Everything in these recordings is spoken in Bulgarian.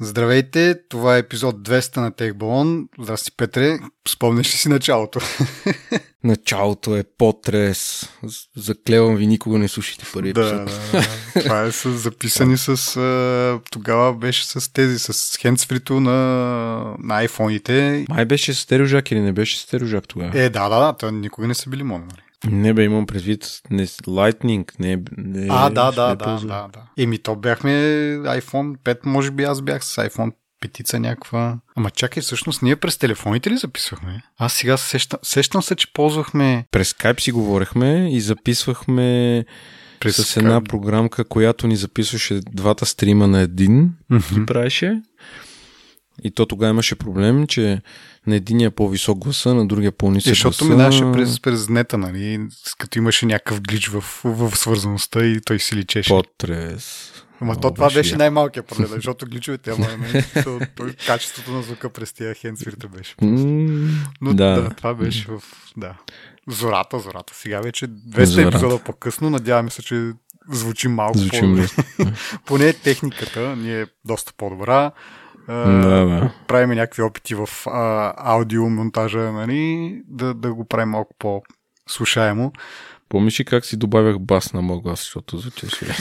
Здравейте, това е епизод 200 на Техбалон. Здрасти, Петре. Спомняш ли си началото? Началото е потрес. Заклевам ви, никога не слушайте първи да, епизод. да, да. Това е с, записани с... а, Тогава беше с тези, с хендсфрито на, на iPhone-ите. Май беше стереожак или не беше стереожак тогава? Е, да, да, да. То никога не са били моно? Не бе, имам предвид не, Lightning, не, не А, да, да, да, да, да. Еми, то бяхме iPhone 5, може би аз бях с iPhone петица някаква. Ама чакай, всъщност ние през телефоните ли записвахме? Аз сега сещам, сещам се, че ползвахме През Skype си говорехме и записвахме през с една Skype. програмка, която ни записваше двата стрима на един Мгм. ги правеше. И то тогава имаше проблем, че на единия по-висок гласа, на другия по-нисък Е, защото гласа. минаваше през, през нета, нали? Като имаше някакъв глич в, в свързаността и той си личеше. Потрес. Ама Много то това беше най-малкият проблем, защото гличовете, ама нали, то, то, качеството на звука през тия хендсфирите беше. Но да. да. това беше в... Да. Зората, зората. Сега вече 200 Зората. епизода по-късно, надяваме се, че звучи малко Звучим по... Поне техниката ни е доста по-добра. Да, бе. правим някакви опити в а, аудиомонтажа, нали, да, да го правим малко по-слушаемо. Помниш ли как си добавях бас на моят глас, защото звучеше?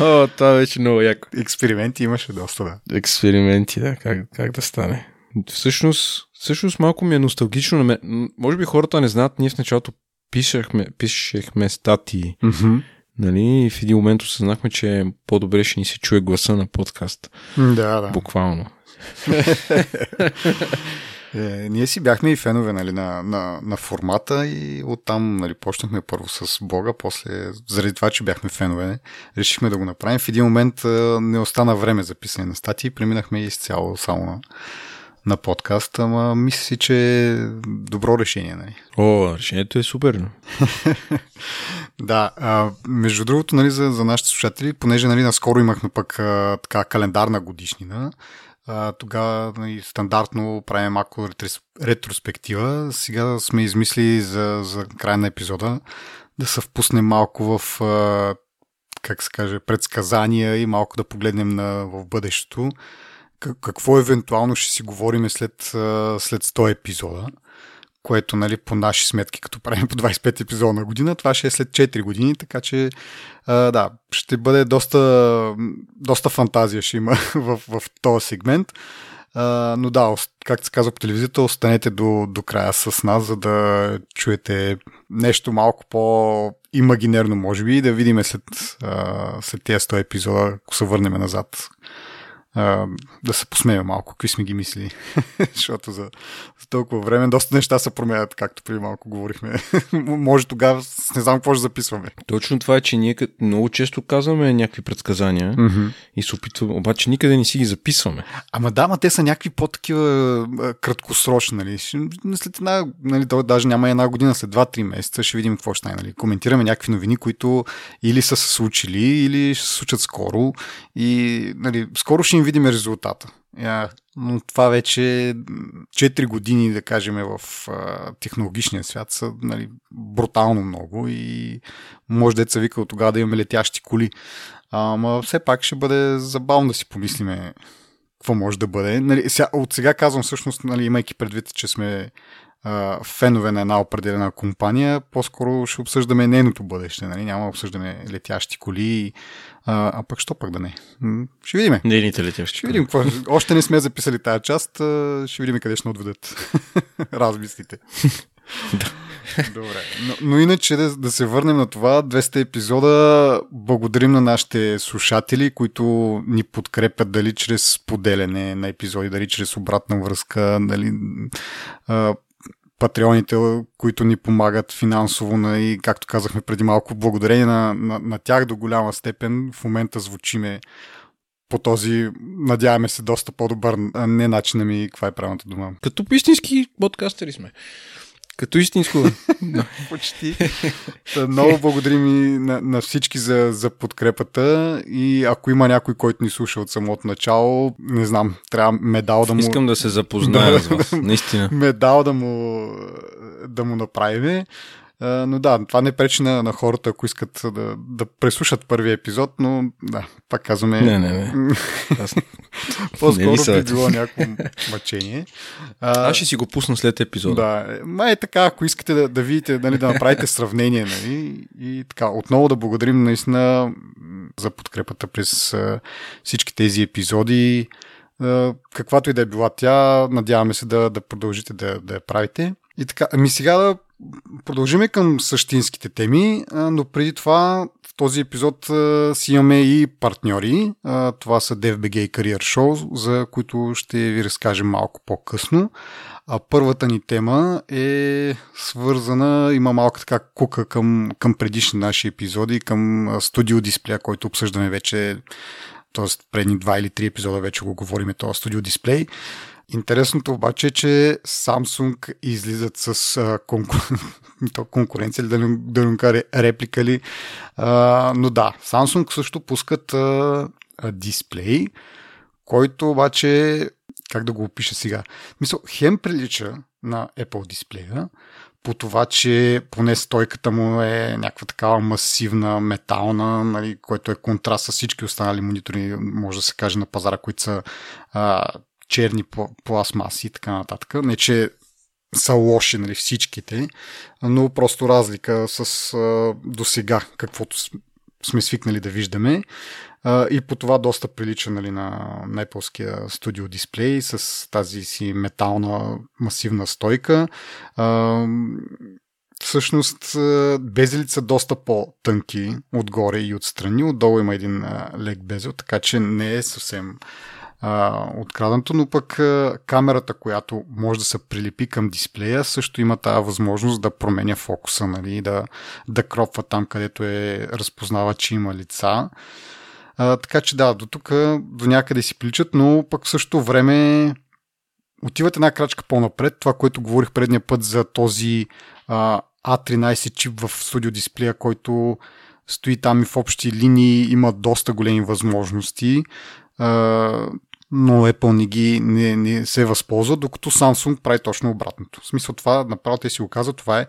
О, това беше много яко. Експерименти имаше доста, да. Експерименти, да, как, как да стане. Всъщност, всъщност малко ми е носталгично. Може би хората не знаят, ние в началото пишехме, пишехме статии, нали, и в един момент осъзнахме, че по-добре ще ни се чуе гласа на подкаст. Да, да. Буквално. Е, ние си бяхме и фенове нали, на, на, на формата и оттам нали, почнахме първо с Бога, после заради това, че бяхме фенове, решихме да го направим. В един момент а, не остана време за писане на статии, преминахме изцяло само на, на подкаст, ама мисля си, че е добро решение. Нали. О, решението е супер. Да, а, между другото, нали, за, за нашите слушатели, понеже нали, наскоро имахме пък а, така календарна годишнина, а, тогава нали, стандартно правим малко ретрос- ретроспектива. Сега сме измислили за, за края на епизода да се впуснем малко в, а, как се каже, предсказания и малко да погледнем на, в бъдещето. Как- Какво евентуално ще си говорим след, след 100 епизода което нали, по наши сметки, като правим по 25 епизода на година, това ще е след 4 години, така че да, ще бъде доста, доста фантазия ще има в, в този сегмент. Но да, както се казва по телевизията, останете до, до края с нас, за да чуете нещо малко по-имагинерно, може би, и да видим след, а, след тези 100 епизода, ако се върнем назад, а, да се посмеем малко, какви сме ги мислили. Защото за, за толкова време доста неща се променят, както преди малко говорихме. Може тогава, не знам какво ще записваме. Точно това е, че ние много често казваме някакви предсказания Mm-hmm. и се опитваме, обаче никъде не си ги записваме. Ама да, ма те са някакви по-такива краткосрочни, нали. След една, нали, даже няма една година, след 2-3 месеца ще видим какво ще стане, нали. Коментираме някакви новини, които или са се случили, или ще се случат скоро и, нали, скоро ще им видим резултата. Но това вече 4 години, да кажем, в технологичния свят са нали, брутално много и може деца вика от тогава да имаме летящи коли. Ама все пак ще бъде забавно да си помислиме какво може да бъде. Нали, сега, от сега казвам всъщност, нали, имайки предвид, че сме фенове на една определена компания, по-скоро ще обсъждаме нейното бъдеще. Нали? Няма да обсъждаме летящи коли, а, а пък що пък да не. Ще видим. Нейните летящи. Ще видим какво. Още не сме записали тази част. Ще видим къде ще отведат размислите. Добре. Но, но иначе да, да се върнем на това. 200 епизода. Благодарим на нашите слушатели, които ни подкрепят дали чрез поделяне на епизоди, дали чрез обратна връзка, дали а, патреоните, които ни помагат финансово, и както казахме преди малко, благодарение на, на, на тях до голяма степен в момента звучиме по този, надяваме се, доста по-добър, не начина ми, каква е правилната дума. Като истински подкастери сме. Като истинско. Почти. Та, много благодарим и на, на всички за, за подкрепата и ако има някой, който ни слуша от самото начало, не знам, трябва медал да му... Искам да се запозная Да. с вас. Наистина. медал да му, да му направим. А, но да, това не пречи на, на хората, ако искат да, да преслушат първия епизод, но да, пак казваме... Не, не, не. Аз... По-скоро би било някакво мъчение. А, Аз ще си го пусна след епизода. Да, май е така, ако искате да, да видите, нали, да направите сравнение, нали, и така, отново да благодарим наистина за подкрепата през всички тези епизоди. Каквато и да е била тя, надяваме се да, да продължите да, да я правите. И така, ами сега да продължиме към същинските теми, но преди това в този епизод си имаме и партньори. Това са DFBG и Career Show, за които ще ви разкажем малко по-късно. А първата ни тема е свързана, има малка така кука към, към предишни наши епизоди, към студио дисплея, който обсъждаме вече, т.е. предни два или три епизода вече го говориме, този студио дисплей. Интересното обаче е, че Samsung излизат с а, конкур... то конкуренция или да не, да не реплика ли. А, но да, Samsung също пускат а, а, дисплей, който обаче, как да го опиша сега, мисъл, хем прилича на Apple дисплея, по това, че поне стойката му е някаква такава масивна, метална, нали, което е контраст с всички останали монитори, може да се каже на пазара, които са а, черни пластмаси и така нататък. Не, че са лоши нали, всичките, но просто разлика с а, до каквото сме свикнали да виждаме. А, и по това доста прилича нали, на, на Apple студио дисплей с тази си метална масивна стойка. А, всъщност безелите са доста по-тънки отгоре и отстрани. Отдолу има един лек безел, така че не е съвсем а, откраднато, но пък а, камерата, която може да се прилепи към дисплея, също има тази възможност да променя фокуса, нали, да, да кропва там, където е разпознава, че има лица. А, така че да, до тук до някъде си приличат, но пък в същото време отиват една крачка по-напред. Това, което говорих предния път за този а, A13 чип в студио дисплея, който стои там и в общи линии има доста големи възможности но Apple не, ги, не, не се възползва, докато Samsung прави точно обратното. В смисъл това, направо те си го казват, това е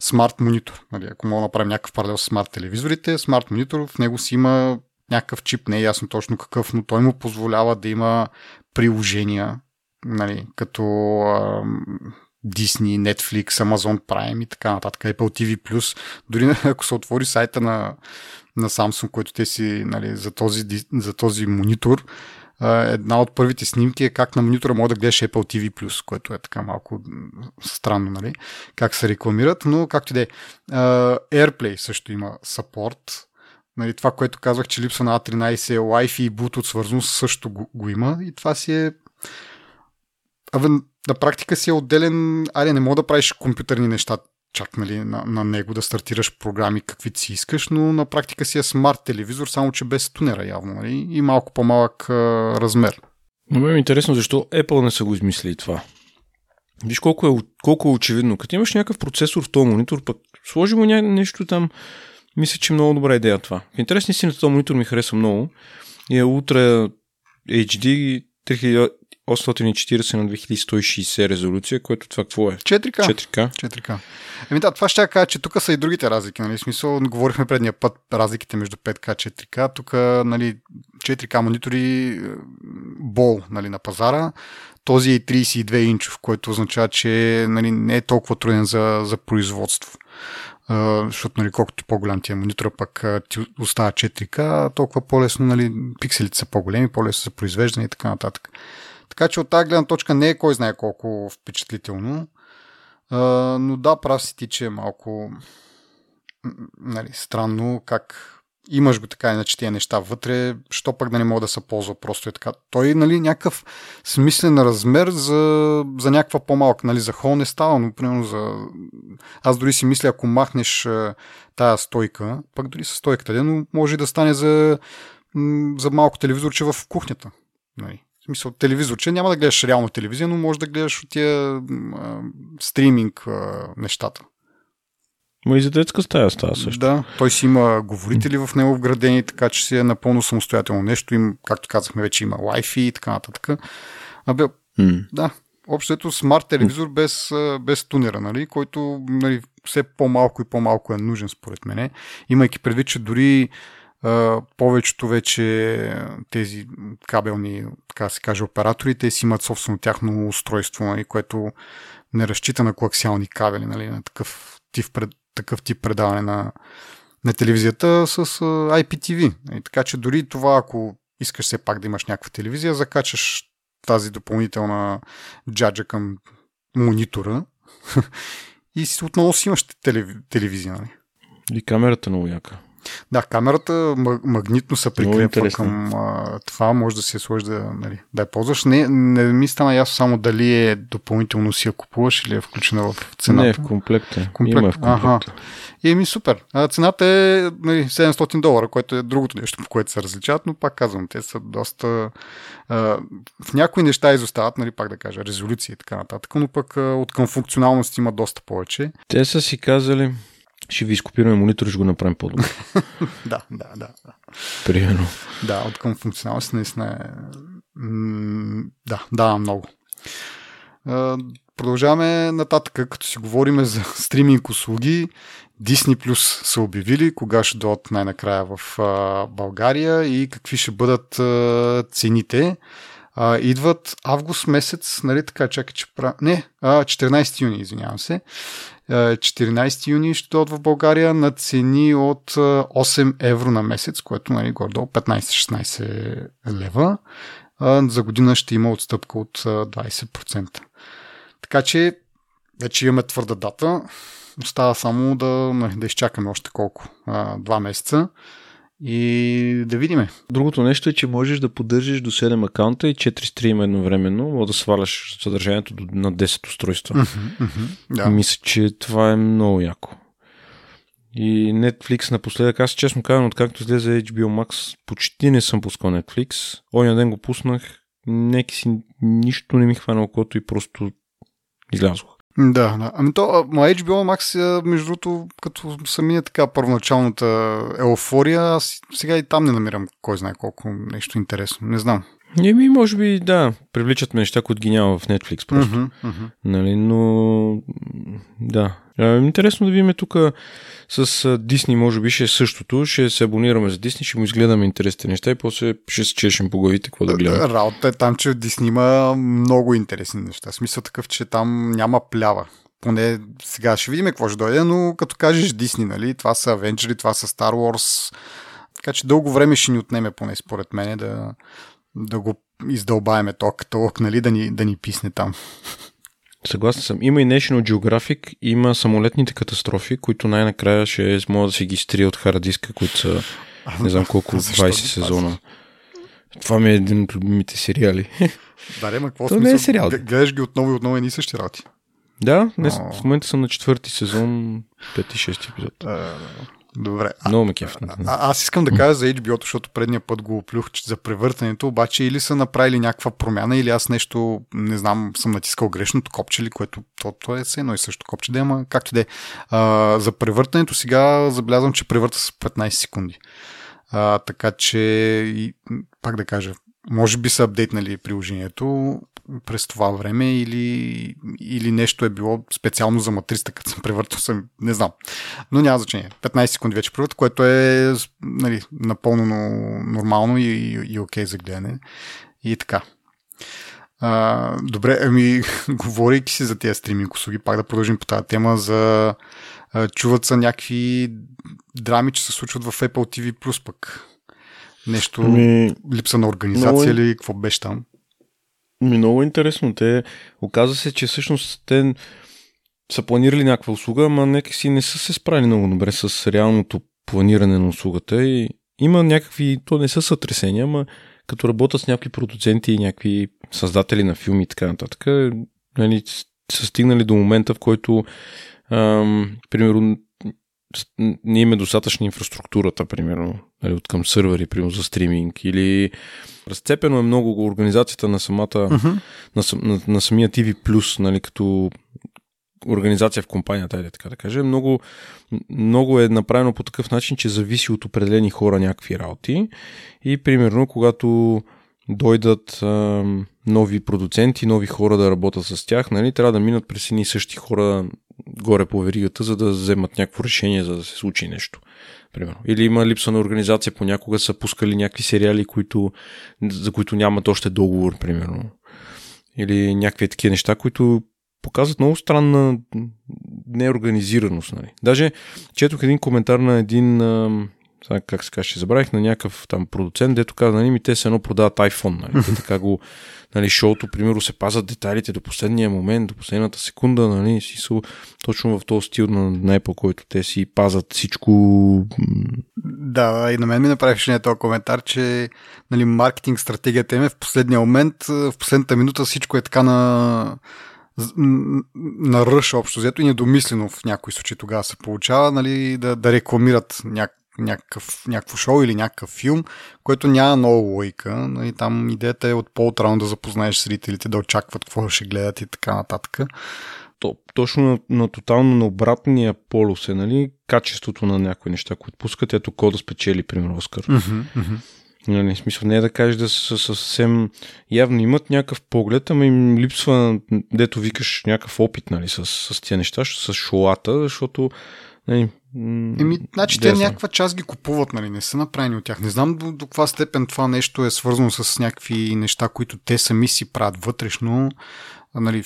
смарт монитор. Нали, ако мога да направим някакъв паралел с смарт телевизорите, смарт монитор в него си има някакъв чип, не е ясно точно какъв, но той му позволява да има приложения, нали, като а, Disney, Netflix, Amazon Prime и така нататък, Apple TV+. Дори ако се отвори сайта на, на Samsung, който те си нали, за, този, за този монитор, една от първите снимки е как на монитора може да гледаш Apple TV+, което е така малко странно, нали? Как се рекламират, но както и да е. AirPlay също има саппорт. Нали, това, което казах, че липса на A13 е Wi-Fi и Bluetooth свързаност също го, го има и това си е Абе, на практика си е отделен, айде не мога да правиш компютърни неща чак нали, на, на него да стартираш програми каквито си искаш, но на практика си е смарт телевизор, само че без тунера явно нали, и малко по-малък а, размер. Но ме е интересно защо Apple не са го измислили това. Виж колко е, колко е очевидно. Като имаш някакъв процесор в този монитор, пък сложи му ня... нещо там, мисля, че е много добра идея това. Си на този монитор ми хареса много. И е Ultra HD 840 на 2160 резолюция, което това какво е? 4К. 4К. 4К. Еми да, това ще я кажа, че тук са и другите разлики. Нали? В смисъл, говорихме предния път разликите между 5К и 4К. Тук нали, 4К монитори е, бол нали, на пазара. Този е 32 инчов, което означава, че нали, не е толкова труден за, за производство. Uh, защото нали, колкото по-голям ти е монитора, пък uh, ти остава 4К, толкова по-лесно, нали, пикселите са по-големи, по-лесно са произвеждани и така нататък. Така че от тази гледна точка не е кой знае колко впечатлително. А, но да, прав си ти, че е малко нали, странно как имаш го така иначе тия неща вътре, що пък да не мога да се ползва просто е така. Той нали, някакъв смислен размер за, за някаква по-малка, нали, за хол не става, но примерно за... Аз дори си мисля, ако махнеш тая стойка, пък дори с стойката, но може да стане за, за малко телевизорче в кухнята. Нали. В смисъл, телевизор, че няма да гледаш реално телевизия, но може да гледаш от тия а, стриминг а, нещата. Ма и за детска стая става също. Да, той си има говорители в него вградени, така че си е напълно самостоятелно нещо. Им, както казахме, вече има Wi-Fi и така нататък. Абе, mm. да, общото смарт телевизор без, без тунера, нали, който нали, все по-малко и по-малко е нужен според мене, имайки предвид, че дори повечето вече тези кабелни, така се каже, операторите си имат собствено тяхно устройство, нали, което не разчита на коаксиални кабели, нали, на такъв тип, пред, такъв тип предаване на, на телевизията с IPTV. И така че дори това, ако искаш все пак да имаш някаква телевизия, закачаш тази допълнителна джаджа към монитора и отново си имаш телевизия. Нали? И камерата много яка. Да, камерата магнитно се прикрепва към а, това, може да се сложи да, нали, да я ползваш. Не, не ми стана ясно само дали е допълнително си я купуваш или е включена в цената. Не, е в комплекта. Комплект. Има е в комплекта. Ага. И ми супер. А, цената е нали, 700 долара, което е другото нещо, по което се различават, но пак казвам, те са доста... А, в някои неща изостават, нали, пак да кажа, резолюции и така нататък, но пък а, от към функционалност има доста повече. Те са си казали, ще ви изкопираме монитор и ще го направим по-добре. да, да, да. Примерно. Да, от към функционалност наистина е... Да, да, много. Продължаваме нататък, като си говорим за стриминг услуги. Disney Plus са обявили кога ще дойдат най-накрая в България и какви ще бъдат цените. идват август месец, нали така, чакай, че пра... Не, 14 юни, извинявам се. 14 юни ще дойдат в България на цени от 8 евро на месец, което нали, горе 15-16 лева. За година ще има отстъпка от 20%. Така че вече имаме твърда дата. Остава само да, нали, да изчакаме още колко? Два месеца и да видиме. Другото нещо е, че можеш да поддържаш до 7 акаунта и 4 стрима едновременно, може да сваляш съдържанието на 10 устройства. Mm-hmm, mm-hmm, да. Мисля, че това е много яко. И Netflix напоследък, аз честно казвам, откакто излезе HBO Max, почти не съм пускал Netflix. Оня ден го пуснах, неки си нищо не ми хвана окото и просто излязох. Да, да. Ами то, ма HBO Max, между другото, като самия така първоначалната еуфория, аз сега и там не намирам кой знае колко нещо интересно. Не знам. Еми, може би, да, привличат ме неща, които ги няма в Netflix просто. Uh-huh, uh-huh. Нали, но да. Интересно да видим тук с Disney, може би ще е същото. Ще се абонираме за Disney, ще му изгледаме интересните неща и после ще се чешем по главите какво да гледаме. Работа е там, че Disney има много интересни неща. Смисъл такъв, че там няма плява поне сега ще видим какво ще дойде, но като кажеш Disney, нали, това са Avengers, това са Star Wars, така че дълго време ще ни отнеме поне според мен да, да го издълбаеме то каталог, нали, да ни, да ни писне там. Съгласен съм. Има и National Geographic, има самолетните катастрофи, които най-накрая ще могат да си ги стрия от харадиска, които са не знам колко, 20 сезона. Това ми е един от любимите сериали. Да, ма какво смисъл? не е сериал. Гледаш ги отново и отново и същи работи. Да, не, в момента съм на четвърти сезон, пети, шести епизод. Добре. Много ме кеф. А, а, аз искам да кажа за HBO, защото предния път го оплюх за превъртането, обаче или са направили някаква промяна, или аз нещо, не знам, съм натискал грешното копче, или което то, то е все едно и също копче, да, ама както да е. За превъртането сега забелязвам, че превърта с 15 секунди. А, така че, и, пак да кажа, може би са апдейтнали приложението през това време или, или нещо е било специално за матриста, като съм превъртал съм, не знам. Но няма значение. 15 секунди вече превърт, което е нали, напълно нормално и, и, и окей за гледане. И така. А, добре, ами, говорейки си за тези стриминг услуги, пак да продължим по тази тема за а, чуват са някакви драми, че се случват в Apple TV+, пък нещо, ми... липса на организация много... или какво беше там? Ми, много интересно. Те, оказва се, че всъщност те са планирали някаква услуга, ама си не са се справили много добре с реалното планиране на услугата и има някакви, то не са сътресения, ама като работят с някакви продуценти и някакви създатели на филми и така нататък, нали, са стигнали до момента, в който ам, примерно не има достатъчна инфраструктурата, примерно, нали, от към сървъри, примерно за стриминг, или разцепено е много организацията на самата, uh-huh. на, на, на самия TV+, нали, като организация в компанията, или така да кажа, много, много е направено по такъв начин, че зависи от определени хора някакви работи. И примерно, когато дойдат а, нови продуценти, нови хора да работят с тях, нали, трябва да минат през едни същи хора горе по веригата, за да вземат някакво решение, за да се случи нещо. Примерно. Или има липса на организация, понякога са пускали някакви сериали, които, за които нямат още договор, примерно. Или някакви такива неща, които показват много странна неорганизираност. Нали. Даже четох един коментар на един как се каже, забравих на някакъв там продуцент, дето каза, нали, ми те се едно продават iPhone, нали, те така го, нали, шоуто, примерно, се пазат детайлите до последния момент, до последната секунда, нали, си са точно в този стил на, на Apple, който те си пазат всичко. Да, и на мен ми направи впечатление този коментар, че нали, маркетинг стратегията им е в последния момент, в последната минута всичко е така на на ръш общо взето и недомислено в някои случаи тогава се получава, нали, да, да рекламират няк, някакъв, някакво шоу или някакъв филм, което няма много лойка. Нали, там идеята е от по-отрано да запознаеш зрителите, да очакват какво ще гледат и така нататък. То, точно на, на тотално на обратния полюс е, нали, качеството на някои неща, които пускат. Ето кода спечели, примерно, Оскар. Mm-hmm, mm-hmm. Нали, смисъл не е да кажеш да са съвсем явно имат някакъв поглед, ама им липсва, дето викаш някакъв опит нали, с, с тия неща, с шолата, защото нали, Еми, значи те някаква част ги купуват, нали, не са направени от тях. Не знам до, до каква степен това нещо е свързано с някакви неща, които те сами си правят вътрешно. Нали,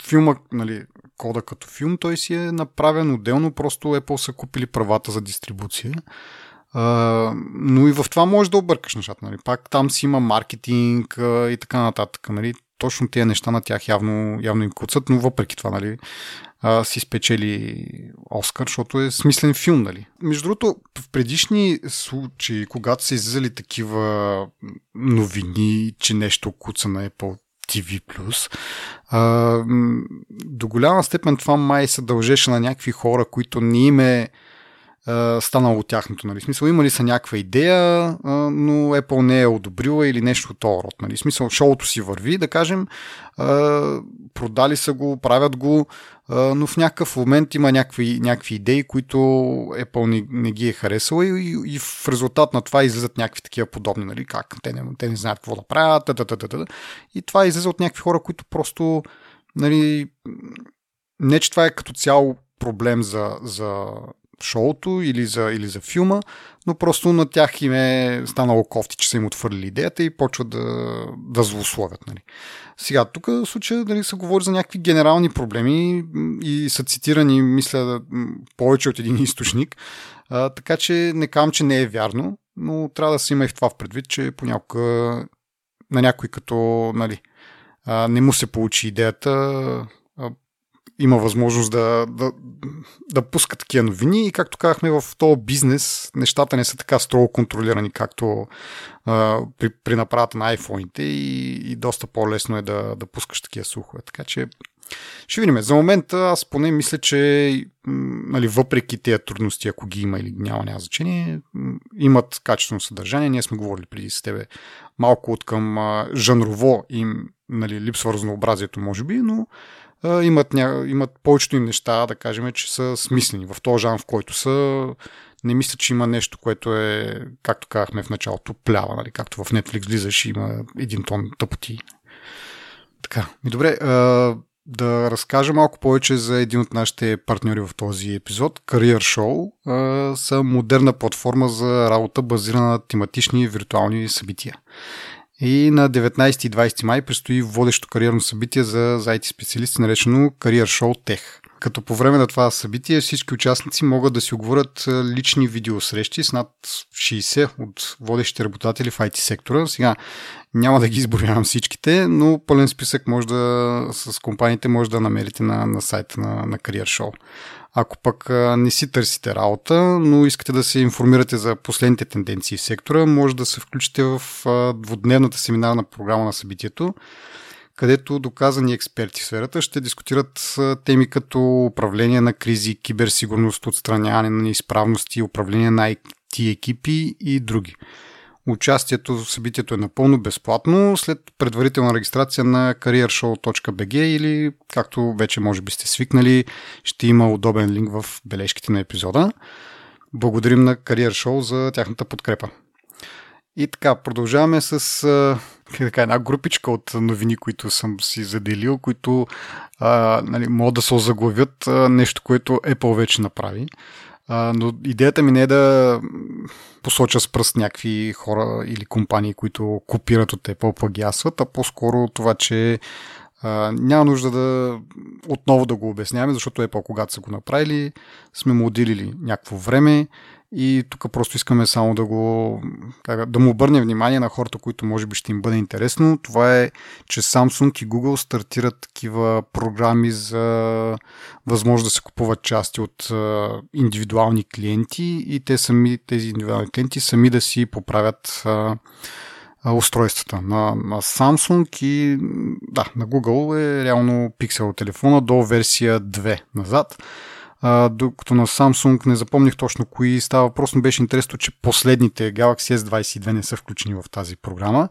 филма, нали, кода като филм, той си е направен отделно, просто Apple са купили правата за дистрибуция. Uh, но и в това можеш да объркаш нещата. Нали. Пак там си има маркетинг uh, и така нататък. Нали. Точно тези неща на тях явно, явно им куцат, но въпреки това нали, uh, си спечели Оскар, защото е смислен филм. Нали. Между другото, в предишни случаи, когато са излизали такива новини, че нещо куца на Apple TV+, uh, до голяма степен това май се дължеше на някакви хора, които не им е станало тяхното. Нали? Смисъл, има ли са някаква идея, но Apple не е одобрила или нещо от този род. Нали? Смисъл, шоуто си върви, да кажем, продали са го, правят го, но в някакъв момент има някакви, някакви идеи, които Apple не, не ги е харесала и, и в резултат на това излизат някакви такива подобни, нали? как те не, те не знаят какво да правят, та, та, та, та, и това излиза от някакви хора, които просто нали, не, че това е като цяло проблем за, за шоуто или за, или за филма, но просто на тях им е станало кофти, че са им отвърли идеята и почват да, да злословят. Нали. Сега, тук в случая дали се говори за някакви генерални проблеми и са цитирани, мисля, повече от един източник, а, така че не казвам, че не е вярно, но трябва да се има и в това в предвид, че понякога на някой като нали, а, не му се получи идеята, има възможност да, да, да пуска такива новини и както казахме в този бизнес, нещата не са така строго контролирани, както а, при, при направата на iPhone-ите и, и доста по-лесно е да, да пускаш такива слухове. Така че ще видим. За момента аз поне мисля, че нали, въпреки тези трудности, ако ги има или няма, няма значение, имат качествено съдържание. Ние сме говорили преди с тебе малко от към жанрово им нали, липсва разнообразието, може би, но имат, ня... имат повечето им неща, да кажем, че са смислени в този жанр, в който са. Не мисля, че има нещо, което е, както казахме в началото, плява, нали? както в Netflix влизаш и има един тон тъпоти. Така, ми добре, да разкажа малко повече за един от нашите партньори в този епизод. Career Show са модерна платформа за работа, базирана на тематични виртуални събития. И на 19 и 20 май предстои водещо кариерно събитие за, IT специалисти, наречено Career Show Tech. Като по време на това събитие всички участници могат да си оговорят лични видеосрещи с над 60 от водещите работодатели в IT сектора. Сега няма да ги изборявам всичките, но пълен списък може да, с компаниите може да намерите на, на сайта на, на Career Show. Ако пък не си търсите работа, но искате да се информирате за последните тенденции в сектора, може да се включите в двудневната семинарна програма на събитието, където доказани експерти в сферата ще дискутират теми като управление на кризи, киберсигурност, отстраняване на неизправности, управление на IT екипи и други. Участието в събитието е напълно безплатно след предварителна регистрация на careershow.bg или, както вече може би сте свикнали, ще има удобен линк в бележките на епизода. Благодарим на Career Show за тяхната подкрепа. И така, продължаваме с така, една групичка от новини, които съм си заделил, които а, нали, могат да се озаглавят нещо, което Apple вече направи. А, но идеята ми не е да посоча с пръст някакви хора или компании, които копират от Apple, плагиасват, а по-скоро това, че а, няма нужда да отново да го обясняваме, защото Apple, когато са го направили, сме му отделили някакво време и тук просто искаме само да го да му обърнем внимание на хората, които може би ще им бъде интересно. Това е, че Samsung и Google стартират такива програми за възможност да се купуват части от индивидуални клиенти и те сами, тези индивидуални клиенти сами да си поправят устройствата. На, на Samsung и да, на Google е реално пиксел телефона до версия 2 назад. А, докато на Samsung не запомних точно кои става. Просто беше интересно, че последните Galaxy S22 не са включени в тази програма,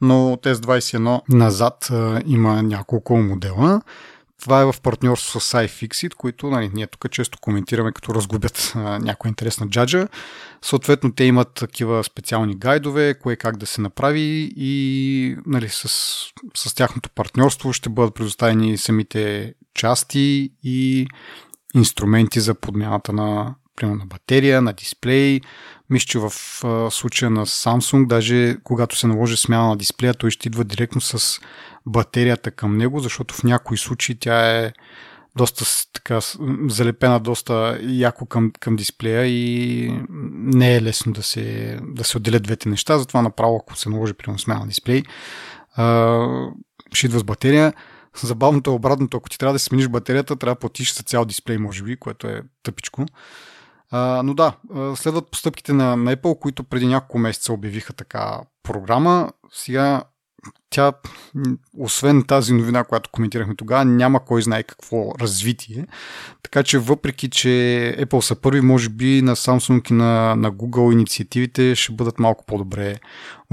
но от S21 назад а, има няколко модела. Това е в партньорство с iFixit, които нали, ние тук често коментираме, като разгубят а, някоя интересна джаджа. Съответно, те имат такива специални гайдове, кое как да се направи и нали, с, с тяхното партньорство ще бъдат предоставени самите части и инструменти за подмяната на, примерно, на батерия, на дисплей. Мисля, че в а, случая на Samsung, даже когато се наложи смяна на дисплея, той ще идва директно с батерията към него, защото в някои случаи тя е доста така залепена доста яко към, към дисплея и не е лесно да се, да се отделят двете неща, затова направо ако се наложи при смяна на дисплей, а, ще идва с батерия. Забавното е обратното, ако ти трябва да смениш батерията, трябва да платиш за цял дисплей, може би, което е тъпичко. А, но да, следват постъпките на, Apple, които преди няколко месеца обявиха така програма. Сега тя, освен тази новина, която коментирахме тогава, няма кой знае какво развитие. Така че въпреки, че Apple са първи, може би на Samsung и на, на Google инициативите ще бъдат малко по-добре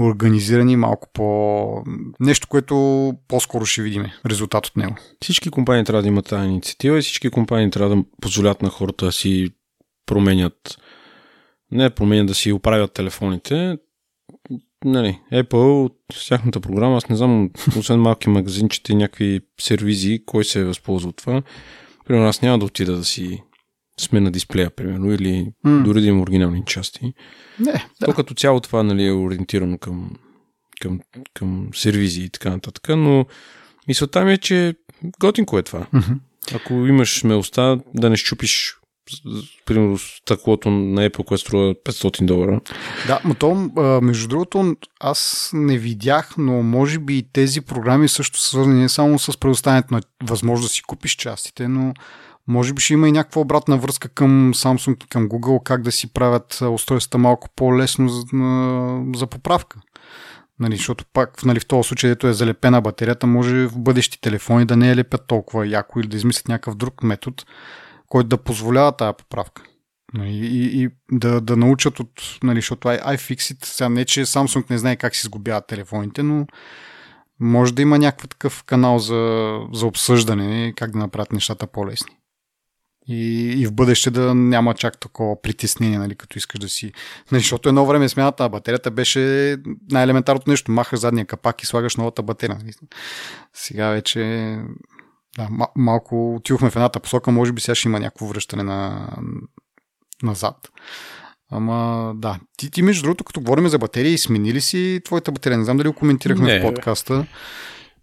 организирани, малко по... Нещо, което по-скоро ще видим резултат от него. Всички компании трябва да имат тази инициатива и всички компании трябва да позволят на хората да си променят не променят да си оправят телефоните, нали, Apple, с тяхната програма, аз не знам, освен малки магазинчета и някакви сервизи, кой се е възползва от това. Примерно аз няма да отида да си смена дисплея, примерно, или mm. дори да има оригинални части. Не, да. То като цяло това нали, е ориентирано към, към, към сервизи и така нататък, но мисълта ми е, че готинко е това. Mm-hmm. Ако имаш смелостта да не щупиш примерно стъклото на Apple, което струва 500 долара. Да, но то, между другото, аз не видях, но може би и тези програми също са свързани не само с предоставянето на възможност да си купиш частите, но може би ще има и някаква обратна връзка към Samsung и към Google, как да си правят устройствата малко по-лесно за, за поправка. Нали, защото пак нали, в този случай, ето е залепена батерията, може в бъдещи телефони да не е лепят толкова яко или да измислят някакъв друг метод, който да позволява тази поправка. Нали, и, и да, да научат от, нали, защото iFixit, сега не, че Samsung не знае как си сгубяват телефоните, но може да има някакъв такъв канал за, за обсъждане, как да направят нещата по-лесни. И, и в бъдеще да няма чак такова притеснение, нали, като искаш да си... Нали, защото едно време смяната на батерията беше най-елементарното нещо. Махаш задния капак и слагаш новата батерия. Нали. Сега вече да, малко отивахме в едната посока, може би сега ще има някакво връщане на, назад. Ама да, ти, ти между другото, като говорим за батерии, смени ли си твоята батерия? Не знам дали го коментирахме не, в подкаста.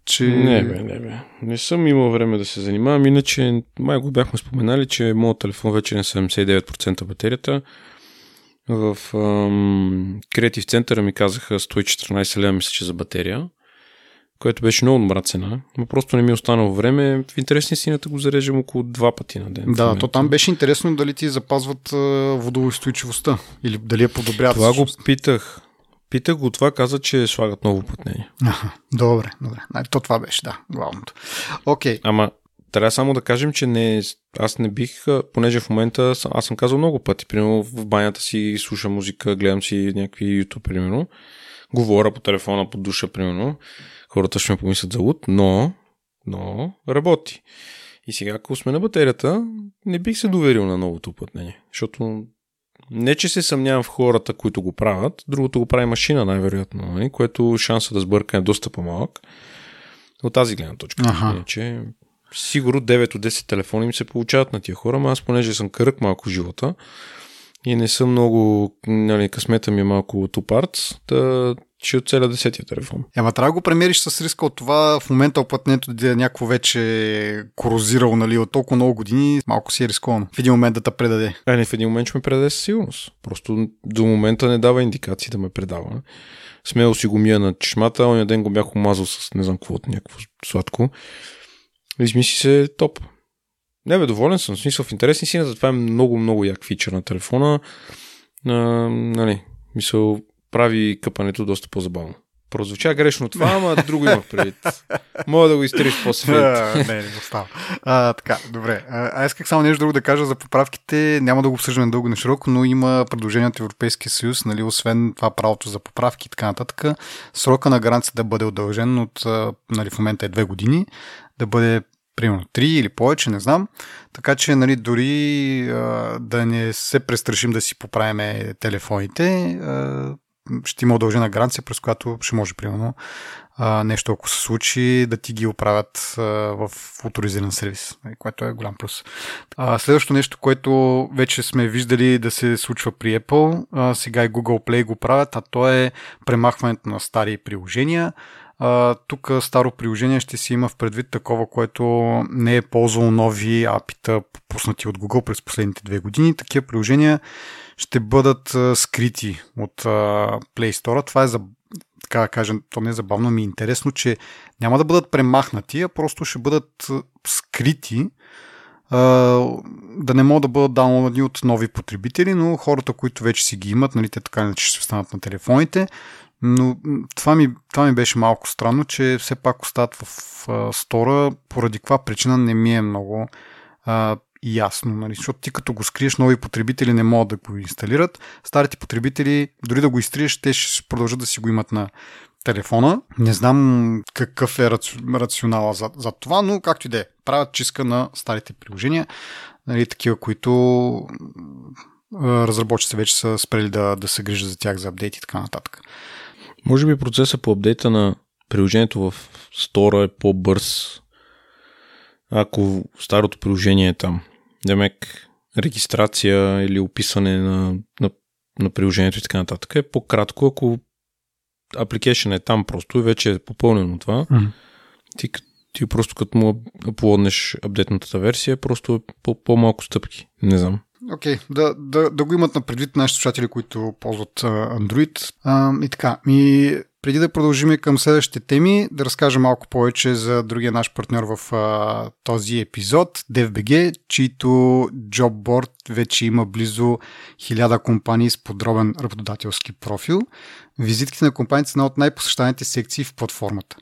Че... Не, бе, не, бе. Не съм имал време да се занимавам, иначе май го бяхме споменали, че моят телефон вече е на 79% батерията. В ам, Creative центъра ми казаха 114 лева, мисля, че за батерия което беше много добра цена, но просто не ми е останало време. В интересни сината го зареждам около два пъти на ден. Да, то там беше интересно дали ти запазват водоустойчивостта или дали я подобряват. Това го питах. Питах го това, каза, че слагат ново плътнение. Добре, добре. То това беше, да, главното. Окей. Okay. Ама трябва само да кажем, че не, аз не бих, понеже в момента аз съм казал много пъти, примерно в банята си слушам музика, гледам си някакви YouTube, примерно, говоря по телефона, по душа, примерно хората ще ме помислят за луд, но, но работи. И сега, ако сме на батерията, не бих се доверил на новото уплътнение, защото Не, че се съмнявам в хората, които го правят, другото го прави машина най-вероятно, нали? което шанса да сбърка е доста по-малък. От тази гледна точка. Ага. че сигурно 9 от 10 телефони ми се получават на тия хора, но аз понеже съм кръг малко в живота и не съм много, нали, късмета ми е малко тупарц, да ще оцеля десетия телефон. Ема трябва да го премериш с риска от това в момента опътнето да е някакво вече корозирал нали, от толкова много години, малко си е рисковано. В един момент да те предаде. А не, в един момент ще ме предаде със сигурност. Просто до момента не дава индикации да ме предава. Смело си го мия на чешмата, оня ден го бях омазал с не знам какво, някакво сладко. Измисли се топ. Не бе, доволен съм. В смисъл в интересни си, затова е много, много як фичър на телефона. А, нали, мисъл, прави къпането доста по-забавно. Прозвуча грешно това, ама друго имах предвид. Мога да го изтриш после. не, не го става. А, така, добре. А, исках само нещо друго да кажа за поправките. Няма да го обсъждаме дълго на широко, но има предложение от Европейския съюз, нали, освен това правото за поправки и така нататък. Срока на гаранция да бъде удължен от, нали, в момента е две години, да бъде примерно 3 или повече, не знам. Така че, нали, дори а, да не се престрашим да си поправиме телефоните, а, ще има удължена гаранция, през която ще може, примерно, нещо, ако се случи, да ти ги оправят в авторизиран сервис, нали, което е голям плюс. Следващото нещо, което вече сме виждали да се случва при Apple, сега и Google Play го правят, а то е премахването на стари приложения. Тук старо приложение ще си има в предвид такова, което не е ползвало нови апита, пуснати от Google през последните две години. Такива приложения ще бъдат а, скрити от а, Play Store. Това е за така да кажем, то не е забавно, ми е интересно, че няма да бъдат премахнати, а просто ще бъдат скрити, а, да не могат да бъдат даунлодни от нови потребители, но хората, които вече си ги имат, нали, те така иначе ще станат на телефоните, но това ми, това ми беше малко странно, че все пак остават в а, стора, поради каква причина не ми е много а, ясно. Нали? Защото ти като го скриеш, нови потребители не могат да го инсталират. Старите потребители, дори да го изтриеш, те ще продължат да си го имат на телефона. Не знам какъв е рационала за, за това, но както и да е. Правят чистка на старите приложения, нали, такива, които разработчиците вече са спрели да, да се грижат за тях, за апдейт и така нататък. Може би процеса по апдейта на приложението в стора е по-бърз, ако старото приложение е там. Демек, регистрация или описане на, на, на приложението и така нататък е по-кратко, ако application е там просто и вече е попълнено това. Mm-hmm. Ти, ти просто като му аплоднеш апдейтната версия, просто е по- по-малко стъпки. Не знам. Окей, okay, да, да, да го имат на предвид нашите слушатели, които ползват Android. Uh, и така, ми, преди да продължим към следващите теми, да разкажа малко повече за другия наш партньор в uh, този епизод, DFBG, чийто job board вече има близо 1000 компании с подробен работодателски профил. Визитките на компаниите са една от най-посещаните секции в платформата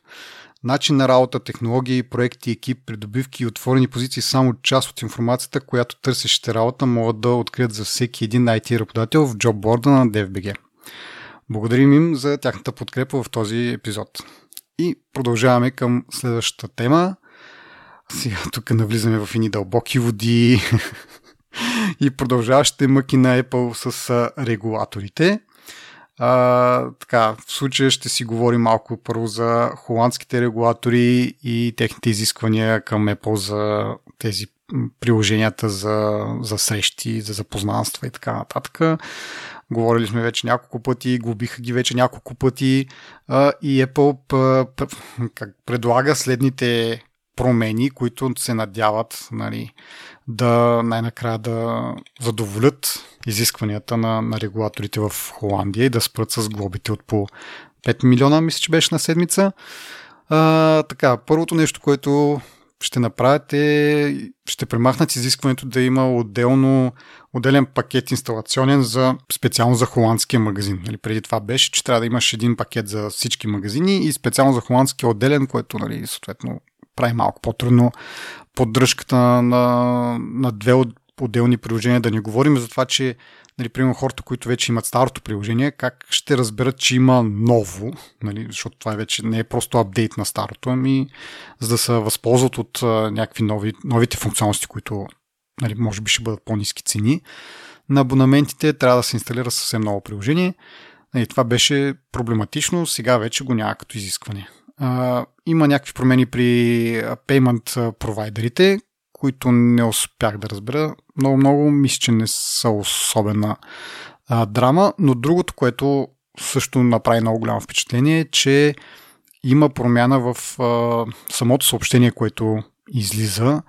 начин на работа, технологии, проекти, екип, придобивки и отворени позиции само част от информацията, която търсещите работа могат да открият за всеки един IT работодател в джобборда на DFBG. Благодарим им за тяхната подкрепа в този епизод. И продължаваме към следващата тема. Сега тук навлизаме в едни дълбоки води и продължаващите мъки на Apple с регулаторите. А, така, в случая ще си говорим малко първо за холандските регулатори и техните изисквания към Apple за тези приложенията за, за срещи, за запознанства и така нататък. Говорили сме вече няколко пъти, губиха ги вече няколко пъти а, и Apple п, п, как предлага следните промени, които се надяват нали, да най-накрая да задоволят изискванията на, на регулаторите в Холандия и да спрат с глобите от по 5 милиона, мисля, че беше на седмица. А, така, първото нещо, което ще направят е, ще премахнат изискването да има отделно, отделен пакет инсталационен за, специално за холандския магазин. Нали, преди това беше, че трябва да имаш един пакет за всички магазини и специално за холандския отделен, което нали, съответно прави малко по-трудно поддръжката на, на две отделни приложения, да не говорим за това, че нали, примерно хората, които вече имат старото приложение, как ще разберат, че има ново, нали, защото това вече не е просто апдейт на старото, ами за да се възползват от а, някакви нови, новите функционалности, които нали, може би ще бъдат по-низки цени. на абонаментите трябва да се инсталира съвсем ново приложение. И това беше проблематично, сега вече го няма като изискване. А, има някакви промени при payment провайдерите, които не успях да разбера. Много-много мисля, че не са особена а, драма, но другото, което също направи много голямо впечатление е, че има промяна в а, самото съобщение, което излиза,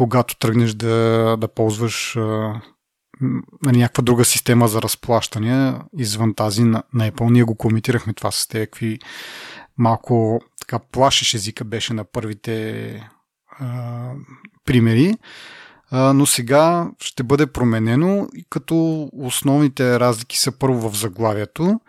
когато тръгнеш да, да ползваш а, нали, някаква друга система за разплащания извън тази на, на Apple. Ние го коментирахме това с те, какви малко така плашеш езика беше на първите а, примери. Но сега ще бъде променено, като основните разлики са първо в заглавието.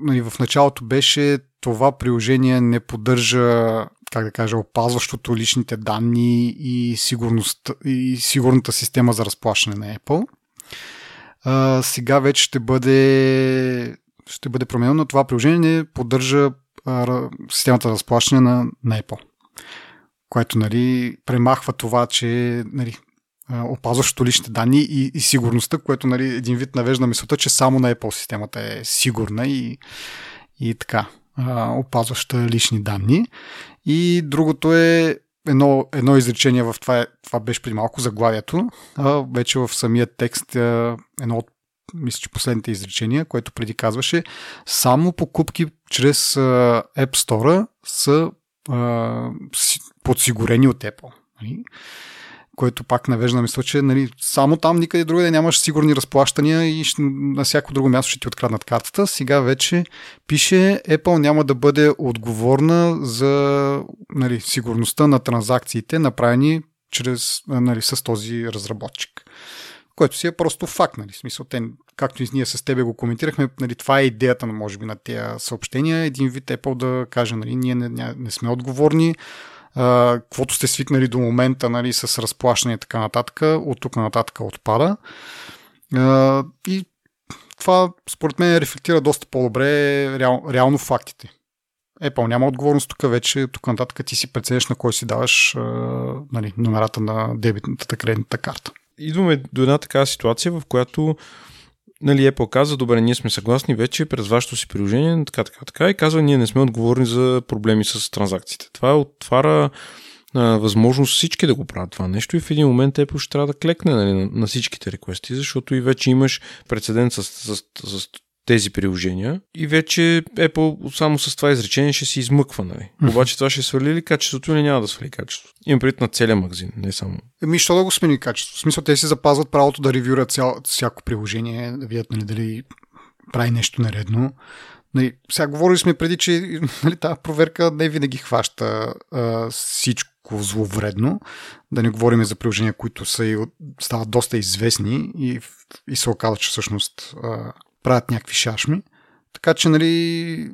Нали, в началото беше това приложение не поддържа, как да кажа, опазващото личните данни и, сигурност, и сигурната система за разплащане на Apple. А, сега вече ще бъде ще бъде променено. Това приложение поддържа а, системата за разплащане на, на Apple. Което нали, премахва това, че нали, опазващо личните данни и, и сигурността, което нали, един вид навежда мисълта, че само на Apple системата е сигурна и, и така, опазваща лични данни. И другото е едно, едно изречение в това, това беше преди малко заглавието, а вече в самия текст е едно от мисля, че последните изречения, което преди казваше, само покупки чрез App Store са подсигурени от Apple. Което пак навежда мисля, че нали, само там никъде другаде нямаш сигурни разплащания и на всяко друго място ще ти откраднат картата. Сега вече пише Apple няма да бъде отговорна за нали, сигурността на транзакциите, направени чрез, нали, с този разработчик. Което си е просто факт, нали? Смисъл, те, както и ние с тебе го коментирахме, нали, това е идеята, може би, на тези съобщения. Един вид Apple да каже, нали, ние не, не сме отговорни, каквото сте свикнали до момента нали, с разплащане и така нататък, от тук нататък отпада. А, и това според мен рефлектира доста по-добре реал, реално фактите. Apple няма отговорност тук вече, тук нататък ти си преценеш на кой си даваш а, нали, номерата на дебитната кредитната карта. Идваме до една такава ситуация, в която нали, Apple каза, добре, ние сме съгласни вече през вашето си приложение, така, така, така, и казва, ние не сме отговорни за проблеми с транзакциите. Това отваря възможност всички да го правят това нещо и в един момент Apple ще трябва да клекне нали, на, на всичките реквести, защото и вече имаш прецедент с, с, с, с тези приложения и вече Apple само с това изречение ще си измъква, нали? Mm-hmm. Обаче това ще свали ли качеството или няма да свали качеството? Имам предвид на целия магазин, не само. Еми, що да го смени качеството? В смисъл, те си запазват правото да ревюрат цяло, всяко приложение, да видят нали, дали прави нещо нередно. Нали, сега говорили сме преди, че нали, тази проверка не винаги хваща а, всичко зловредно. Да не говорим за приложения, които са и, стават доста известни и, и се оказва, че всъщност а, правят някакви шашми. Така че, нали,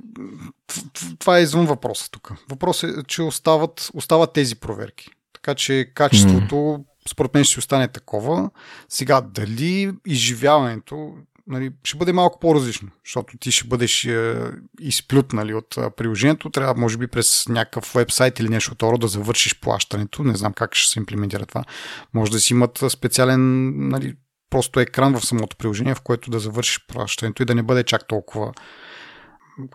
това е извън въпроса тук. Въпросът е, че остават, остават тези проверки. Така че качеството, mm. според мен, ще остане такова. Сега, дали изживяването нали, ще бъде малко по-различно, защото ти ще бъдеш е, изплют нали, от е, приложението, трябва може би през някакъв вебсайт или нещо второ да завършиш плащането, не знам как ще се имплементира това. Може да си имат специален нали, просто екран в самото приложение, в което да завършиш плащането и да не бъде чак толкова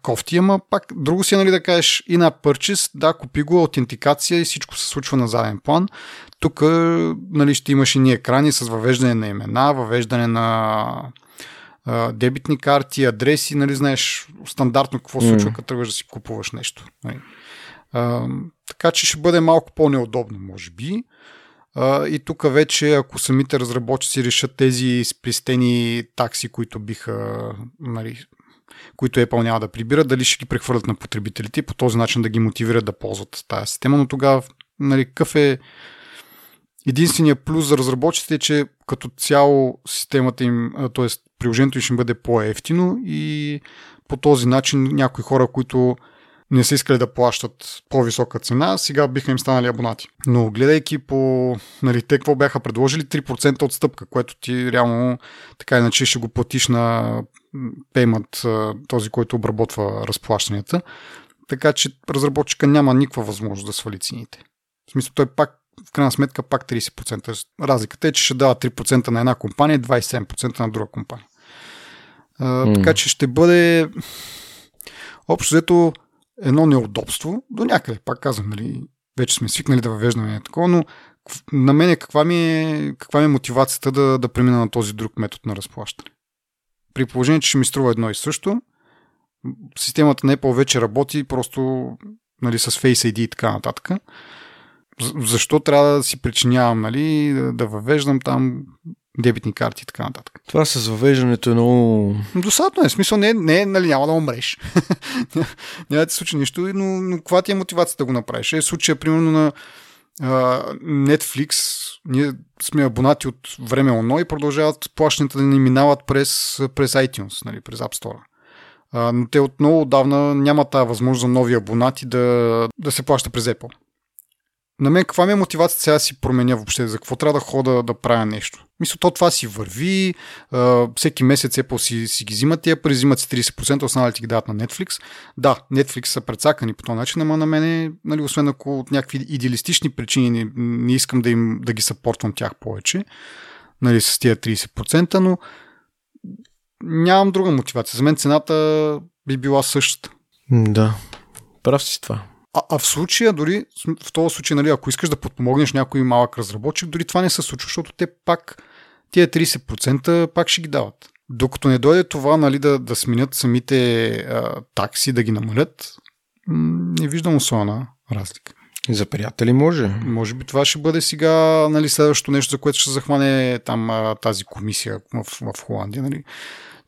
кофти, ама пак друго си е нали, да кажеш и на purchase, да, купи го, аутентикация и всичко се случва на заден план. Тук нали, ще имаш и ни екрани с въвеждане на имена, въвеждане на а, дебитни карти, адреси, нали, знаеш стандартно какво се случва, mm. като тръгваш да си купуваш нещо. Нали. А, така че ще бъде малко по-неудобно, може би. И тук вече, ако самите разработчици решат тези спестени такси, които биха, нали, които Apple няма да прибират, дали ще ги прехвърлят на потребителите и по този начин да ги мотивират да ползват тази система. Но тогава, нали, какъв е единствения плюс за разработчиците е, че като цяло системата им, т.е. приложението им ще бъде по-ефтино и по този начин някои хора, които не са искали да плащат по-висока цена, сега биха им станали абонати. Но гледайки по, нали, те какво бяха предложили, 3% отстъпка, което ти реално така иначе ще го платиш на пеймент, този, който обработва разплащанията. Така че разработчика няма никаква възможност да свали цените. В смисъл, той пак в крайна сметка пак 30%. Разликата е, че ще дава 3% на една компания и 27% на друга компания. А, mm. Така че ще бъде общо взето едно неудобство до някъде. Пак казвам, нали, вече сме свикнали да въвеждаме такова, но на мен каква ми е, каква ми е мотивацията да, да премина на този друг метод на разплащане? При положение, че ще ми струва едно и също, системата не повече работи просто нали, с Face ID и така нататък. Защо трябва да си причинявам, нали, да въвеждам там дебитни карти и така нататък. Това с въвеждането е много... Досадно е. Смисъл не, не нали, няма да умреш. няма да ти случи нищо, но, но каква ти е мотивацията да го направиш? Е случая, примерно, на uh, Netflix. Ние сме абонати от време оно и продължават плащането да ни минават през, през iTunes, нали, през App Store. Uh, но те от много отдавна няма тази възможност за нови абонати да, да се плаща през Apple на мен каква ми е мотивацията сега да си променя въобще? За какво трябва да хода да правя нещо? Мисля, то това си върви, всеки месец Apple си, си ги взимат тия пари, взимат си 30%, останалите ги дават на Netflix. Да, Netflix са прецакани по този начин, ама на мене, нали, освен ако от някакви идеалистични причини не, не искам да, им, да ги съпортвам тях повече, нали, с тия 30%, но нямам друга мотивация. За мен цената би била същата. Да, прав си това. А, а в случая, дори в този случай, нали, ако искаш да подпомогнеш някой малък разработчик, дори това не се случва, защото те пак, тия 30% пак ще ги дават. Докато не дойде това, нали, да, да сменят самите а, такси, да ги намалят, не виждам особена разлика. За приятели може. Може би това ще бъде сега нали, следващото нещо, за което ще захване там тази комисия в, в Холандия. Нали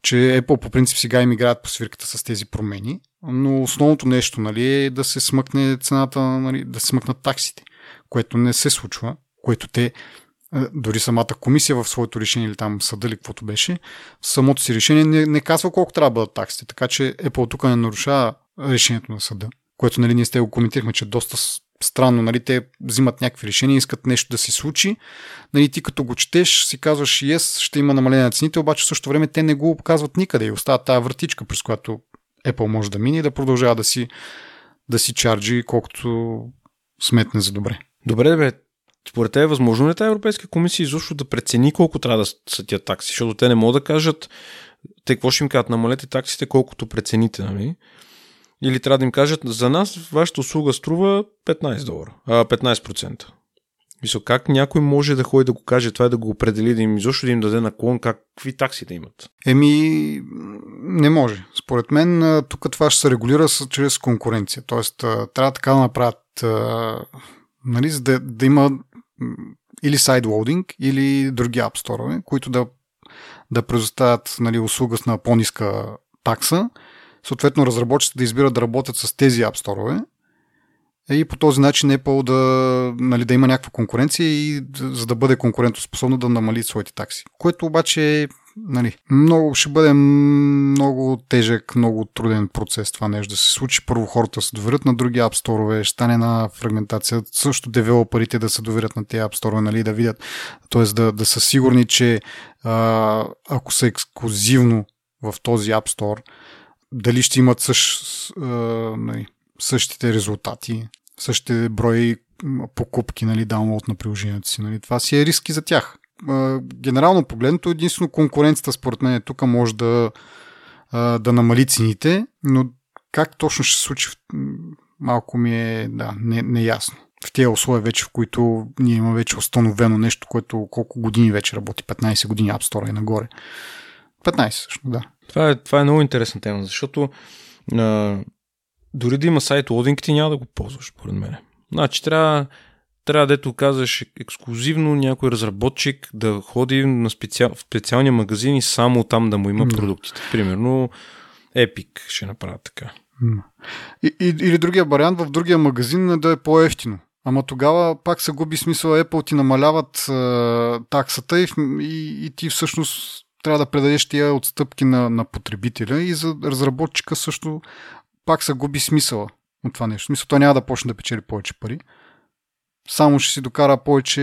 че Apple по принцип сега им играят по свирката с тези промени, но основното нещо нали, е да се смъкне цената, нали, да се смъкнат таксите, което не се случва, което те дори самата комисия в своето решение или там съда или каквото беше, самото си решение не, не казва колко трябва да бъдат таксите, така че Apple тук не нарушава решението на съда, което нали, ние сте го коментирахме, че доста странно, нали, те взимат някакви решения, искат нещо да се случи. Нали, ти като го четеш, си казваш, yes, ще има намаление на цените, обаче в същото време те не го показват никъде и остават тази вратичка, през която Apple може да мине и да продължава да си, да си чарджи колкото сметне за добре. Добре, бе. Според те е възможно ли тази Европейска комисия изобщо да прецени колко трябва да са тия такси? Защото те не могат да кажат, те какво ще им кажат, намалете таксите колкото прецените, нали? Или трябва да им кажат, за нас вашата услуга струва 15 долара, а, 15%. Мисля, как някой може да ходи да го каже това и да го определи, да им изобщо да им даде наклон, какви такси да имат? Еми, не може. Според мен тук това ще се регулира с, чрез конкуренция. Тоест, трябва така да направят, нали, за да, да има или сайдлоудинг, или други Store, които да, да предоставят нали, услуга на по-ниска такса, съответно разработчиците да избират да работят с тези App Store и по този начин Apple да, нали, да има някаква конкуренция и за да бъде конкурентоспособно да намали своите такси. Което обаче нали, много, ще бъде много тежък, много труден процес това нещо да се случи. Първо хората се доверят на други App Store, ще стане на фрагментация. Също девелоперите да се доверят на тези App Store, нали, да видят, т.е. Да, да са сигурни, че а, ако са ексклюзивно в този App Store, дали ще имат същ, нали, същите резултати, същите брои покупки, нали, даунлоад на приложението си. Нали. Това си е риски за тях. Генерално погледнато, единствено конкуренцията според мен тук може да, да намали цените, но как точно ще се случи, малко ми е да, не, неясно. В тези условия вече, в които ние имаме вече установено нещо, което колко години вече работи, 15 години App Store и нагоре. 15 също, да. Това е, това е много интересна тема, защото а, дори да има сайт лодинг, ти няма да го ползваш, според мен. Значи трябва, трябва дето казваш ексклюзивно някой разработчик да ходи на специал, в специалния магазин и само там да му има продуктите. Примерно Epic ще направят така. И, и, или другия вариант, в другия магазин да е по-ефтино. Ама тогава пак се губи смисъл Apple ти намаляват е, таксата и, и, и ти всъщност трябва да предадеш тия отстъпки на, на потребителя и за разработчика също пак се губи смисъла от това нещо. Смисъл, той няма да почне да печели повече пари. Само ще си докара повече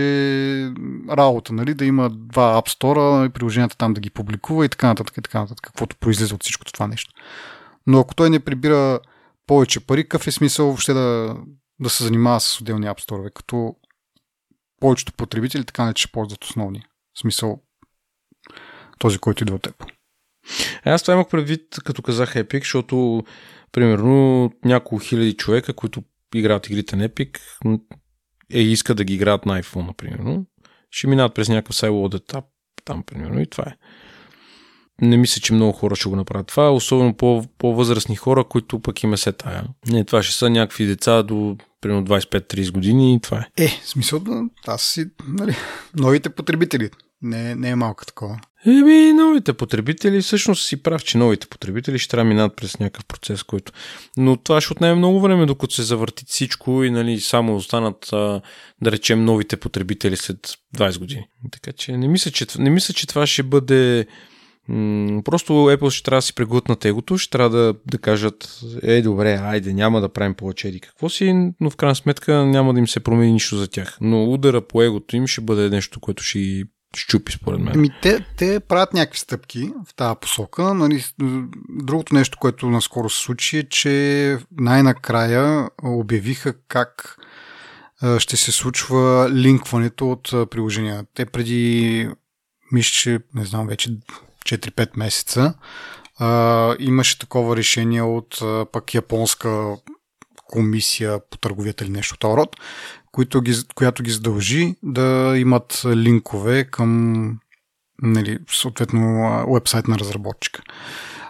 работа, нали? да има два App Store, приложенията там да ги публикува и така нататък, и така нататък, каквото произлиза от всичкото това нещо. Но ако той не прибира повече пари, какъв е смисъл въобще да, да се занимава с отделни App Store, като повечето потребители така не че ползват основни. В смисъл този, който идва от теб. Е, аз това имах предвид, като казах Epic, защото примерно няколко хиляди човека, които играят игрите на Epic, е, искат да ги играят на iPhone, например. Ще минат през някакъв сайлод етап там, примерно, и това е. Не мисля, че много хора ще го направят това, особено по, по-възрастни хора, които пък има се тая. Не, това ще са някакви деца до примерно 25-30 години и това е. Е, смисъл аз си, нали, новите потребители. Не, не е малко такова. Еми, новите потребители, всъщност си прав, че новите потребители ще трябва да минат през някакъв процес, който... Но това ще отнеме много време, докато се завърти всичко и нали, само останат, а, да речем, новите потребители след 20 години. Така че не мисля, че, не мисля, че това ще бъде... Просто Apple ще трябва да си преглътнат егото, ще трябва да, да кажат, е, добре, айде, няма да правим повече еди какво си, но в крайна сметка няма да им се промени нищо за тях. Но удара по егото им ще бъде нещо, което ще щупи, според мен. Ами, те, те правят някакви стъпки в тази посока. Нали, другото нещо, което наскоро се случи е, че най-накрая обявиха как ще се случва линкването от приложения. Те преди, мисля, че не знам, вече 4-5 месеца а, имаше такова решение от пък японска комисия по търговията или нещо от род, които ги, която ги задължи да имат линкове към нали, съответно уебсайт на разработчика.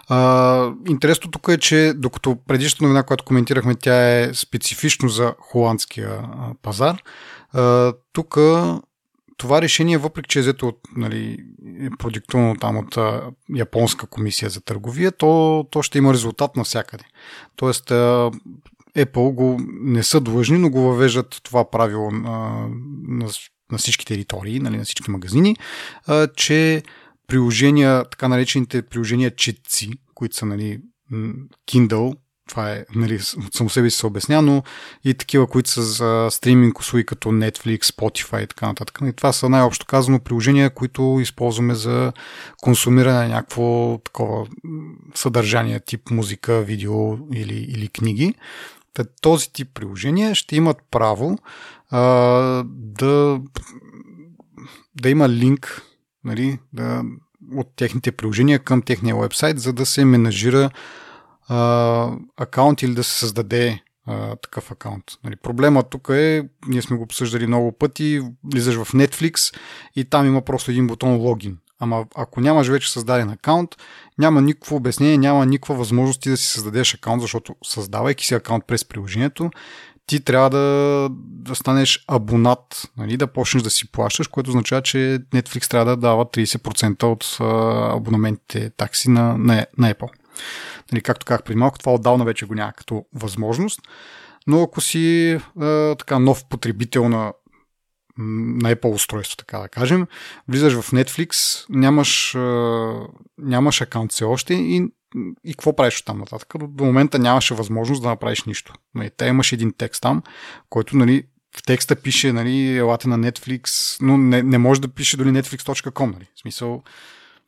А, интересното тук е, че докато предишната новина, която коментирахме, тя е специфично за холандския пазар, а, тук това решение, въпреки че е взето от, нали, е продиктувано там от а, Японска комисия за търговия, то, то ще има резултат навсякъде. Тоест, а, Apple го не са длъжни, но го въвеждат това правило на, на, на всички територии, нали, на всички магазини, а, че приложения, така наречените приложения четци, които са нали, Kindle, това е, нали, само себе си се обясня, но и такива, които са за стриминг услуги като Netflix, Spotify и така нататък. И нали, това са най-общо казано приложения, които използваме за консумиране на някакво такова съдържание, тип музика, видео или, или книги. Този тип приложения ще имат право а, да, да има линк нали, да, от техните приложения към техния вебсайт, за да се менажира а, акаунт или да се създаде а, такъв акаунт. Нали, проблемът тук е, ние сме го обсъждали много пъти, влизаш в Netflix и там има просто един бутон логин. Ама ако нямаш вече създаден акаунт, няма никакво обяснение, няма никаква възможност ти да си създадеш акаунт, защото създавайки си акаунт през приложението, ти трябва да, да станеш абонат, нали, да почнеш да си плащаш, което означава, че Netflix трябва да дава 30% от а, абонаментите такси на, на, на Apple. Нали, както казах преди малко, това отдавна вече го няма като възможност. Но ако си а, така нов потребител на на Apple устройство, така да кажем. Влизаш в Netflix, нямаш, нямаш акаунт все още и, и какво правиш там нататък? До момента нямаше възможност да направиш нищо. Нали, те имаш един текст там, който нали, в текста пише, нали, елате на Netflix, но не, не може да пише дори netflix.com. Нали. В смисъл,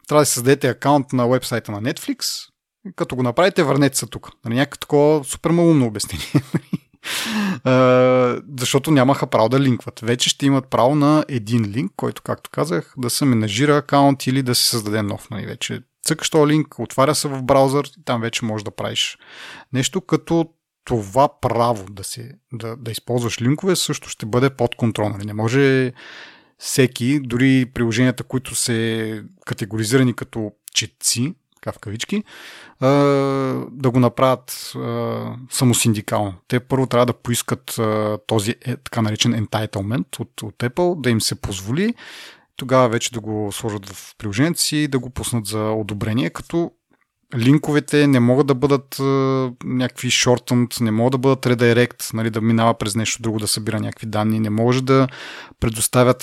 трябва да създадете акаунт на вебсайта на Netflix, като го направите, върнете се тук. Нали, някакво такова супер малумно обяснение. защото нямаха право да линкват. Вече ще имат право на един линк, който, както казах, да се менажира акаунт или да се създаде нов. Нали? Вече цъкаш този линк, отваря се в браузър и там вече можеш да правиш нещо, като това право да, се, да, да използваш линкове също ще бъде под контрол. Нали? Не може всеки, дори приложенията, които се категоризирани като четци, така в кавички, да го направят самосиндикално. Те първо трябва да поискат този е, така наречен entitlement от, от Apple, да им се позволи, тогава вече да го сложат в приложението си и да го пуснат за одобрение, като линковете не могат да бъдат а, някакви shortened, не могат да бъдат redirect, нали, да минава през нещо друго, да събира някакви данни, не може да предоставят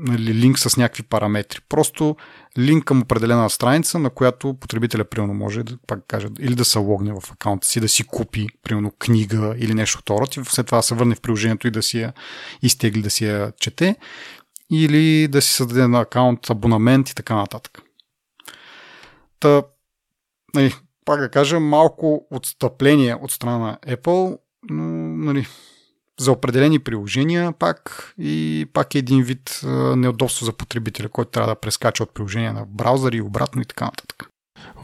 нали, линк с някакви параметри. Просто линк към определена страница, на която потребителя примерно може да пак кажа, или да се логне в акаунта си, да си купи примерно книга или нещо второ, и след това да се върне в приложението и да си я изтегли, да си я чете, или да си създаде на акаунт абонамент и така нататък. Та, нали, пак да кажа, малко отстъпление от страна на Apple, но нали, за определени приложения пак и пак е един вид неудобство за потребителя, който трябва да прескача от приложения на браузъри и обратно и така нататък.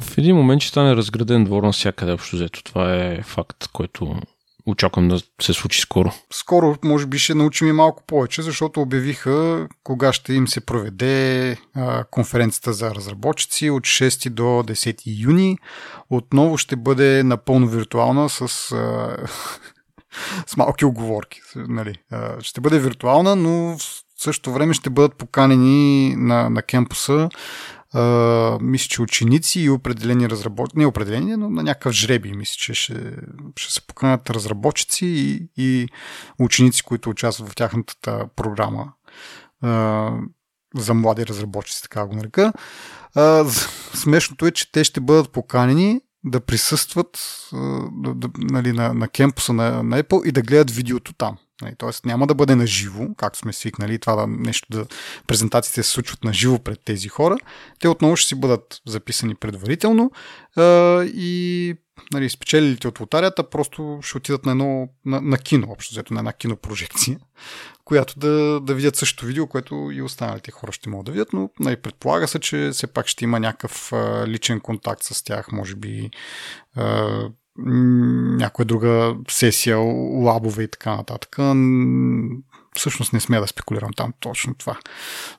В един момент ще стане разграден двор на всякъде общо взето. Това е факт, който очаквам да се случи скоро. Скоро, може би, ще научим и малко повече, защото обявиха кога ще им се проведе а, конференцията за разработчици от 6 до 10 юни. Отново ще бъде напълно виртуална с. А, с малки оговорки. Нали. Ще бъде виртуална, но в същото време ще бъдат поканени на, на кемпуса а, мисля, че ученици и определени разработчици, не определени, но на някакъв жреби, мисля, че ще, ще се поканят разработчици и, и ученици, които участват в тяхната програма а, за млади разработчици, така го нарека. А, смешното е, че те ще бъдат поканени да присъстват да, да, нали, на, на кемпуса на, на Apple и да гледат видеото там. Нали, тоест няма да бъде на живо, както сме свикнали, това да нещо да презентациите се случват на живо пред тези хора. Те отново ще си бъдат записани предварително а, и нали, спечелилите от лотарията просто ще отидат на едно на, на кино, общо взето на една кинопрожекция, която да, да видят същото видео, което и останалите хора ще могат да видят, но нали, предполага се, че все пак ще има някакъв а, личен контакт с тях, може би а, някоя друга сесия, лабове и така нататък. Всъщност не смея да спекулирам там точно това.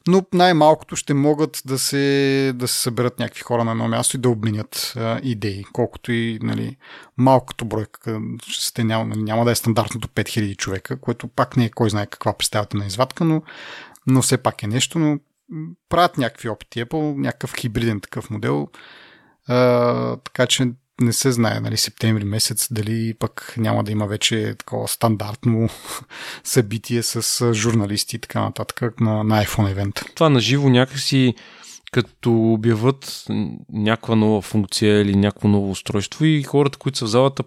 Но най-малкото ще могат да се, да се съберат някакви хора на едно място и да обменят а, идеи. Колкото и нали, малкото бройка ще няма, нали, няма да е стандартното 5000 човека, което пак не е кой знае каква представата на извадка, но, но все пак е нещо. Но правят някакви опити Apple, някакъв хибриден такъв модел. А, така че не се знае, нали, септември месец, дали пък няма да има вече такова стандартно събитие с журналисти и така нататък на, на iPhone евент. Това на живо някакси като обяват някаква нова функция или някакво ново устройство и хората, които са в залата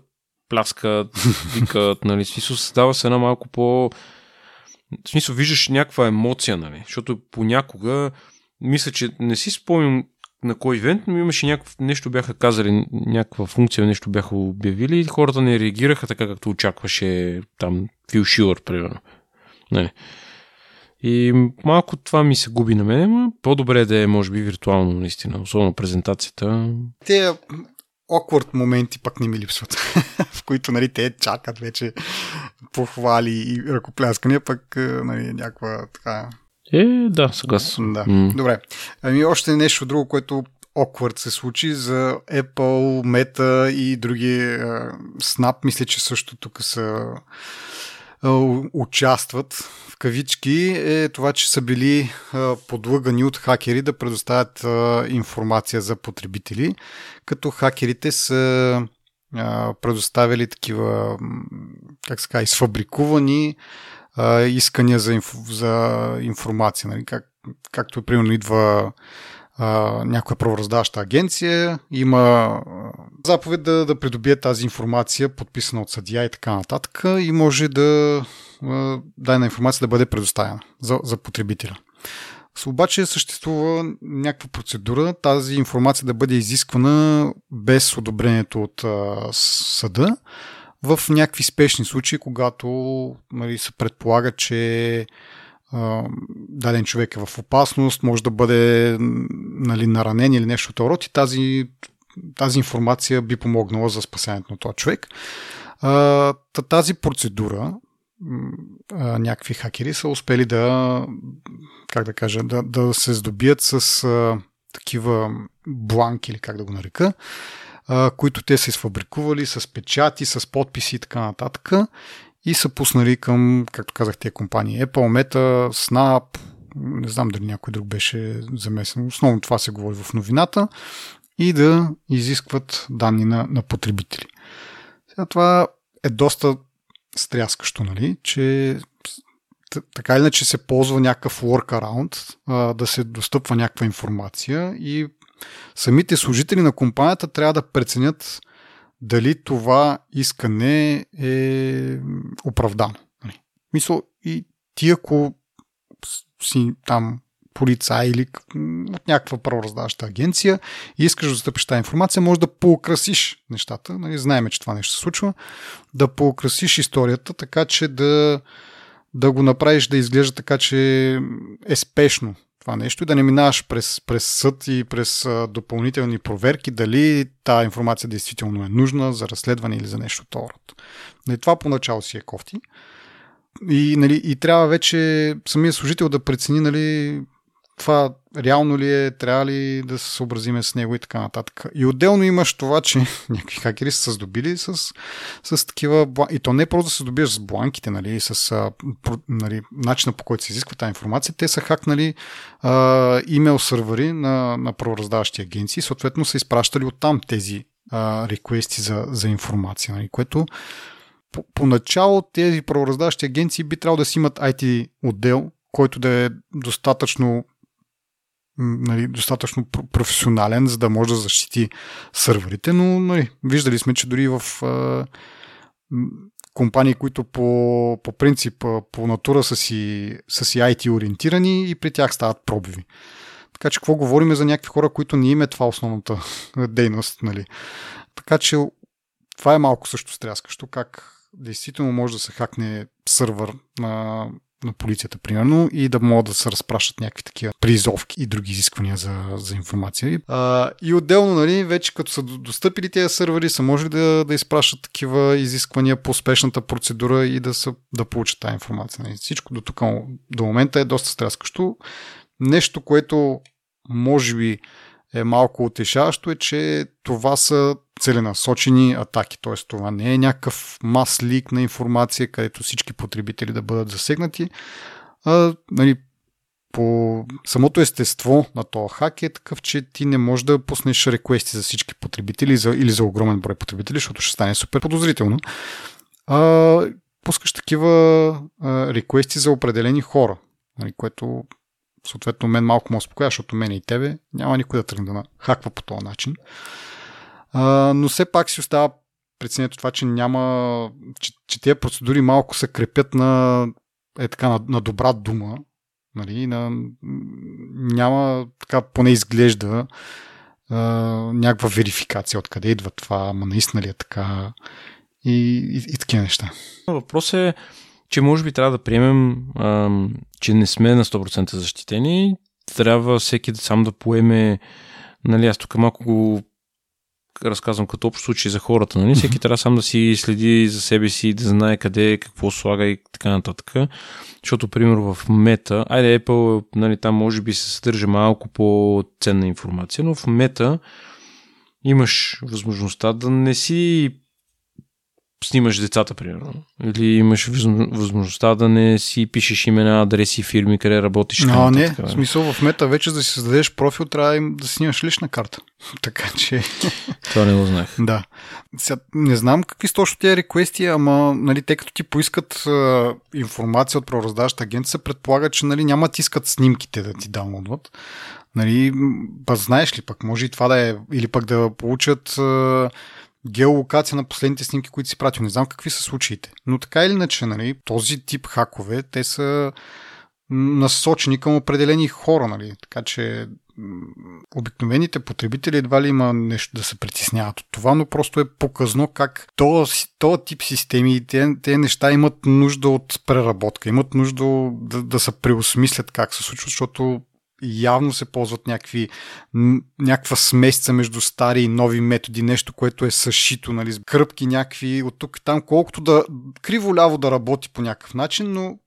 пляскат, викат, нали, смисъл създава се една малко по... В смисъл, виждаш някаква емоция, нали, защото понякога мисля, че не си спомням на кой ивент, но имаше някакво, нещо бяха казали, някаква функция, нещо бяха обявили и хората не реагираха така, както очакваше там Фил Шилър, примерно. Не. И малко това ми се губи на мен, но по-добре е да е, може би, виртуално, наистина, особено презентацията. Те awkward моменти пък не ми липсват, в които нали, те чакат вече похвали и ръкопляскания, пък нали, някаква така е, да, сега съм. Да. Mm. Добре. Ами още нещо друго, което awkward се случи за Apple, Meta и други. Snap, мисля, че също тук са участват в кавички е това, че са били подлъгани от хакери да предоставят информация за потребители, като хакерите са предоставили такива, как се казва, изфабрикувани а, искания за, инф, за информация. Нали? Как, както примерно идва а, някоя правораздаваща агенция, има заповед да, да придобие тази информация, подписана от съдия и така нататък, и може да дадена информация да бъде предоставена за, за потребителя. Обаче съществува някаква процедура тази информация да бъде изисквана без одобрението от а, съда, в някакви спешни случаи, когато нали, се предполага, че даден човек е в опасност, може да бъде нали, наранен или нещо от род и тази, тази информация би помогнала за спасението на този човек. Тази процедура някакви хакери са успели да, как да кажа, да, да се здобият с такива бланки или как да го нарека, които те са изфабрикували с печати, с подписи и така нататък. И са пуснали към, както казах, тези компании. Apple, Meta, Snap, не знам дали някой друг беше замесен, основно това се говори в новината, и да изискват данни на, на потребители. Сега това е доста стряскащо, нали, че така или иначе се ползва някакъв workaround, а, да се достъпва някаква информация и самите служители на компанията трябва да преценят дали това искане е оправдано. Нали? Мисъл, и ти ако си там полицай или от някаква правораздаваща агенция и искаш да застъпиш тази информация, може да поукрасиш нещата. Нали, знаеме, че това нещо се случва. Да поукрасиш историята, така че да, да го направиш да изглежда така, че е спешно това нещо и да не минаваш през, през съд и през допълнителни проверки дали тази информация действително е нужна за разследване или за нещо второ. Нали, това поначало си е кофти. И, нали, и трябва вече самия служител да прецени нали, това реално ли е, трябва ли да се съобразиме с него и така нататък. И отделно имаш това, че някакви хакери са се здобили с, с такива... И то не е просто да се здобиеш с бланките, нали, с нали, начина по който се изисква тази информация. Те са хакнали а, имейл сървъри на, на правораздаващи агенции, съответно са изпращали оттам тези а, реквести за, за информация, нали, което по, поначало тези правораздаващи агенции би трябвало да си имат IT отдел, който да е достатъчно нали, достатъчно професионален, за да може да защити сървърите, но нали, виждали сме, че дори в а, компании, които по, по принцип, по натура са си, са си IT ориентирани и при тях стават пробиви. Така че какво говорим за някакви хора, които не им е това основната дейност. Нали? Така че това е малко също стряскащо, как действително може да се хакне сървър на на полицията, примерно, и да могат да се разпращат някакви такива призовки и други изисквания за, за информация. А, и отделно, нали, вече като са достъпили тези сървъри, са можели да, да изпращат такива изисквания по успешната процедура и да, са, да получат тази информация. Нали. Всичко до тук, до момента е доста стряскащо. Нещо, което може би е малко утешаващо е, че това са целенасочени атаки. Т.е. това не е някакъв мас лик на информация, където всички потребители да бъдат засегнати. А, нали, по самото естество на този хак е такъв, че ти не можеш да пуснеш реквести за всички потребители за, или за огромен брой потребители, защото ще стане супер подозрително. А, пускаш такива а, реквести за определени хора, нали, което съответно мен малко му успокоя, защото мен и тебе няма никой да тръгне да хаква по този начин. А, но все пак си остава преценето това, че няма, че, че тези процедури малко се крепят на, е така, на, на добра дума, нали, на, няма така поне изглежда а, някаква верификация откъде идва това, ама наистина ли е така и, и, и такива неща. Въпрос е, че може би трябва да приемем, а, че не сме на 100% защитени. Трябва всеки сам да поеме, нали, аз тук малко го разказвам като общо случай за хората, нали? Всеки трябва сам да си следи за себе си, да знае къде, какво слага и така нататък. Защото, примерно, в мета, айде Apple, нали, там може би се съдържа малко по-ценна информация, но в мета имаш възможността да не си снимаш децата, примерно. Или имаш възможността да не си пишеш имена, адреси, фирми, къде работиш. А, не, така, в смисъл в мета вече за да си създадеш профил, трябва да снимаш лична карта. така че... Това не го знаех. да. Сега, не знам какви са точно тези реквести, ама нали, те като ти поискат а, информация от правораздаваща агенция, се предполага, че нали, няма ти искат снимките да ти даунлодват. Нали, па знаеш ли пък, може и това да е, или пък да получат а, геолокация на последните снимки, които си пратил. Не знам какви са случаите. Но така или иначе, нали, този тип хакове, те са насочени към определени хора, нали? така че обикновените потребители едва ли има нещо да се притесняват от това, но просто е показно как този, този тип системи и те, те неща имат нужда от преработка, имат нужда да, да се преосмислят как се случва, защото явно се ползват някакви, някаква смесица между стари и нови методи, нещо, което е съшито, нали, кръпки някакви от тук и там, колкото да криво-ляво да работи по някакъв начин, но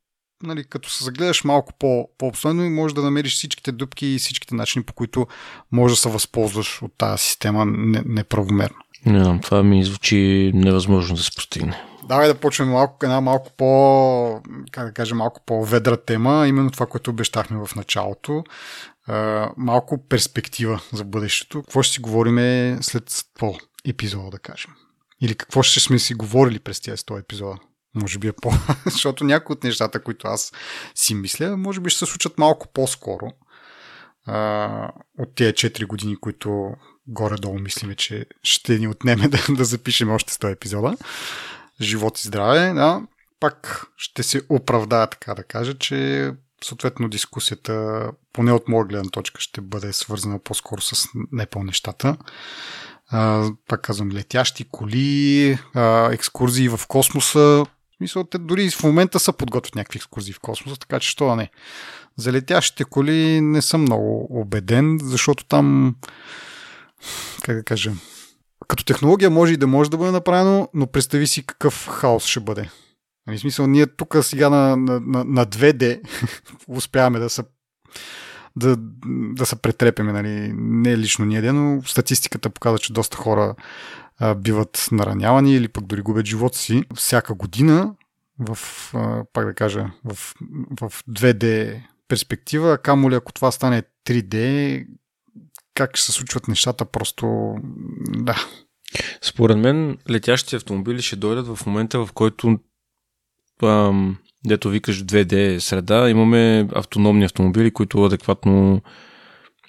нали, като се загледаш малко по, по-обстойно и можеш да намериш всичките дупки и всичките начини, по които можеш да се възползваш от тази система неправомерно. Не знам, това ми звучи невъзможно да се постигне. Давай да почнем малко, една малко по, как да кажа, малко по-ведра тема, именно това, което обещахме в началото. малко перспектива за бъдещето. Какво ще си говорим след 100 епизода, да кажем? Или какво ще сме си говорили през тези 100 епизода? Може би е по... Защото някои от нещата, които аз си мисля, може би ще се случат малко по-скоро от тези 4 години, които горе-долу мислиме, че ще ни отнеме да, да запишем още 100 епизода живот и здраве, да, пак ще се оправдая така да кажа, че съответно дискусията, поне от моя гледна точка, ще бъде свързана по-скоро с непъл нещата. А, пак казвам, летящи коли, а, екскурзии в космоса. Мисля, те дори в момента са подготвят някакви екскурзии в космоса, така че що да не. За летящите коли не съм много убеден, защото там, как да кажа, като технология може и да може да бъде направено, но представи си какъв хаос ще бъде. Нали, смисъл, ние тук сега на, на, на, на 2D успяваме да се да, да се претрепяме, нали? не лично ние, но статистиката показва, че доста хора а, биват наранявани или пък дори губят живота си всяка година в, а, пак да кажа, в, в 2D перспектива, камо ли ако това стане 3D, как ще се случват нещата, просто да. Според мен летящите автомобили ще дойдат в момента, в който ам, дето викаш 2D среда, имаме автономни автомобили, които адекватно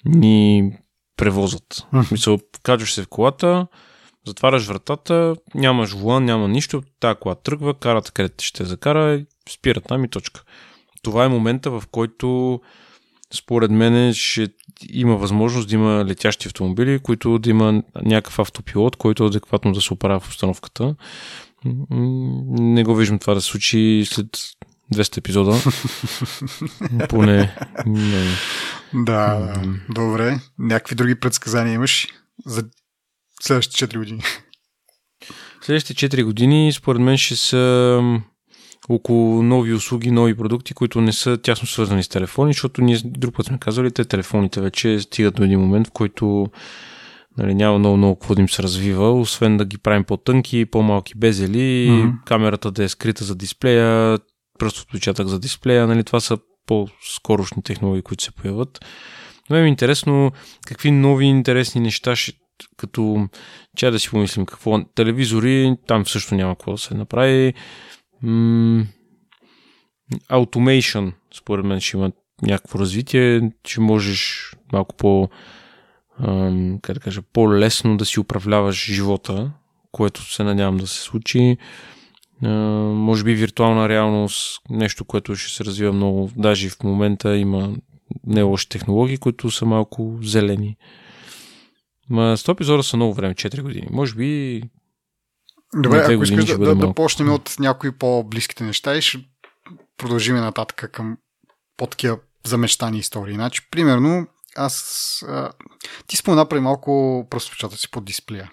ни превозват. В смисъл, качваш се в колата, затваряш вратата, нямаш волан, няма нищо, тази кола тръгва, карата където ще закара, спират там и точка. Това е момента, в който според мен ще има възможност да има летящи автомобили, които да има някакъв автопилот, който адекватно да се оправя в установката. Не го виждам това да се случи след 200 епизода. Поне. Не. Да, добре. Някакви други предсказания имаш за следващите 4 години? Следващите 4 години, според мен, ще са около нови услуги, нови продукти, които не са тясно свързани с телефони, защото ние друг път сме казали, те телефоните вече стигат до един момент, в който нали, няма много, много какво да им се развива, освен да ги правим по-тънки, по-малки безели, mm-hmm. камерата да е скрита за дисплея, пръст отпечатък за дисплея, нали, това са по-скорошни технологии, които се появят. Но е интересно какви нови интересни неща ще като че да си помислим какво. Телевизори, там също няма какво да се направи. Automation, според мен, ще има някакво развитие, че можеш малко по как да кажа, по-лесно да си управляваш живота, което се надявам да се случи. може би виртуална реалност, нещо, което ще се развива много, даже в момента има не лоши технологии, които са малко зелени. Ма 100 епизода са много време, 4 години. Може би Добре, ако искаш да, да, да почнем от някои по-близките неща и ще продължим нататък към по-такива замечтани истории. Значи, примерно, аз... А, ти спомена преди малко просто си под дисплея.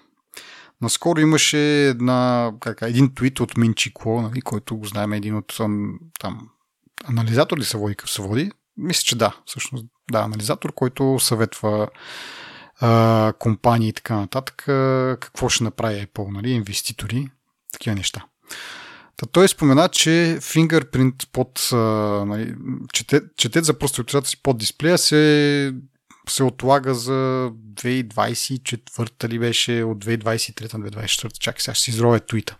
Наскоро имаше една, как, един твит от Минчико, нали, който го знаем един от там, анализатор ли се води, се води? Мисля, че да, всъщност. Да, анализатор, който съветва а, компании и така нататък, какво ще направи Apple, нали, инвеститори, такива неща. Та той спомена, че фингърпринт под нали, чете, четет за проституцията си под дисплея се, се отлага за 2024 ли беше, от 2023 на 2024, чакай сега ще си изровя твита.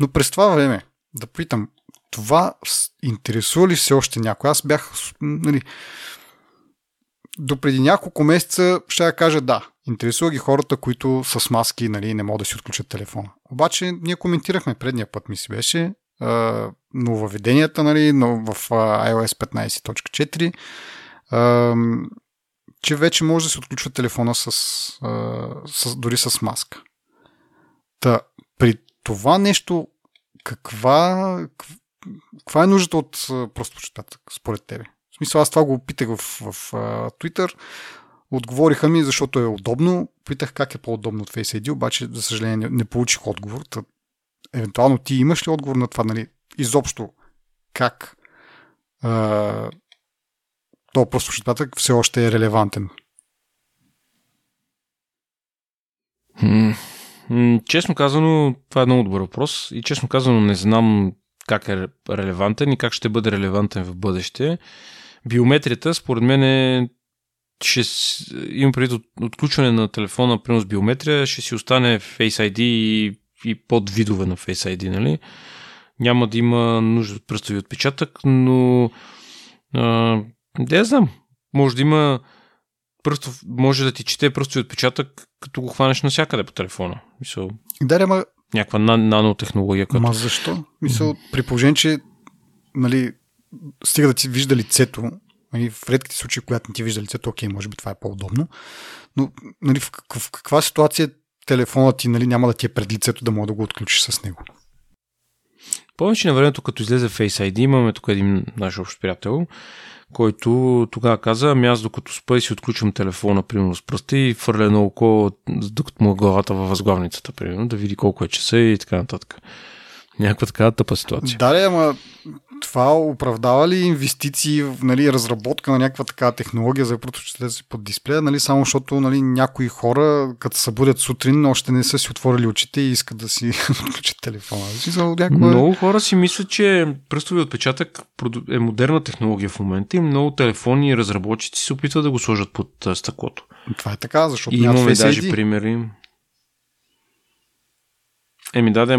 Но през това време, да питам, това интересува ли все още някой? Аз бях, нали, до преди няколко месеца ще я кажа да. Интересува ги хората, които с маски нали, не могат да си отключат телефона. Обаче ние коментирахме предния път ми си беше нововведенията нали, но в iOS 15.4 че вече може да се отключва телефона с, с, дори с маска. Та, при това нещо каква, каква е нуждата от просто според тебе? В смисъл, аз това го опитах в, в, в Twitter. Отговориха ми, защото е удобно. Питах как е по-удобно от Face ID, обаче, за съжаление, не, не получих отговор. Та, евентуално ти имаш ли отговор на това, нали? Изобщо, как а, то просто щатък все още е релевантен? честно казано, това е много добър въпрос и честно казано не знам как е релевантен и как ще бъде релевантен в бъдеще. Биометрията, според мен е ще имам преди от, отключване на телефона, примерно с биометрия, ще си остане Face ID и, и под видове на Face ID, нали? Няма да има нужда от пръстови отпечатък, но а, да знам. Може да има пръстов, може да ти чете пръстови отпечатък, като го хванеш навсякъде по телефона. Мисъл, да, ама... Някаква нанотехнология. Като... Ма защо? Мисъл, при положение, че нали, стига да ти вижда лицето, нали, в редките случаи, когато не ти вижда лицето, окей, може би това е по-удобно, но нали, в, в каква ситуация телефонът ти нали, няма да ти е пред лицето да мога да го отключиш с него? Повече на времето, като излезе Face ID, имаме тук един наш общ приятел, който тогава каза, ами аз докато спа и си отключвам телефона, примерно с пръста и фърля едно око, докато му е главата във възглавницата, примерно, да види колко е часа и така нататък. Някаква такава тъпа ситуация. Да, ама това оправдава ли инвестиции нали, разработка на някаква такава технология за да си под дисплея, нали, само защото нали, някои хора, като се будят сутрин, още не са си отворили очите и искат да си включат телефона. Някаква... Много хора си мислят, че пръстови отпечатък е модерна технология в момента и много телефони и разработчици се опитват да го сложат под стъклото. Това е така, защото и имаме даже примери. Еми да, да,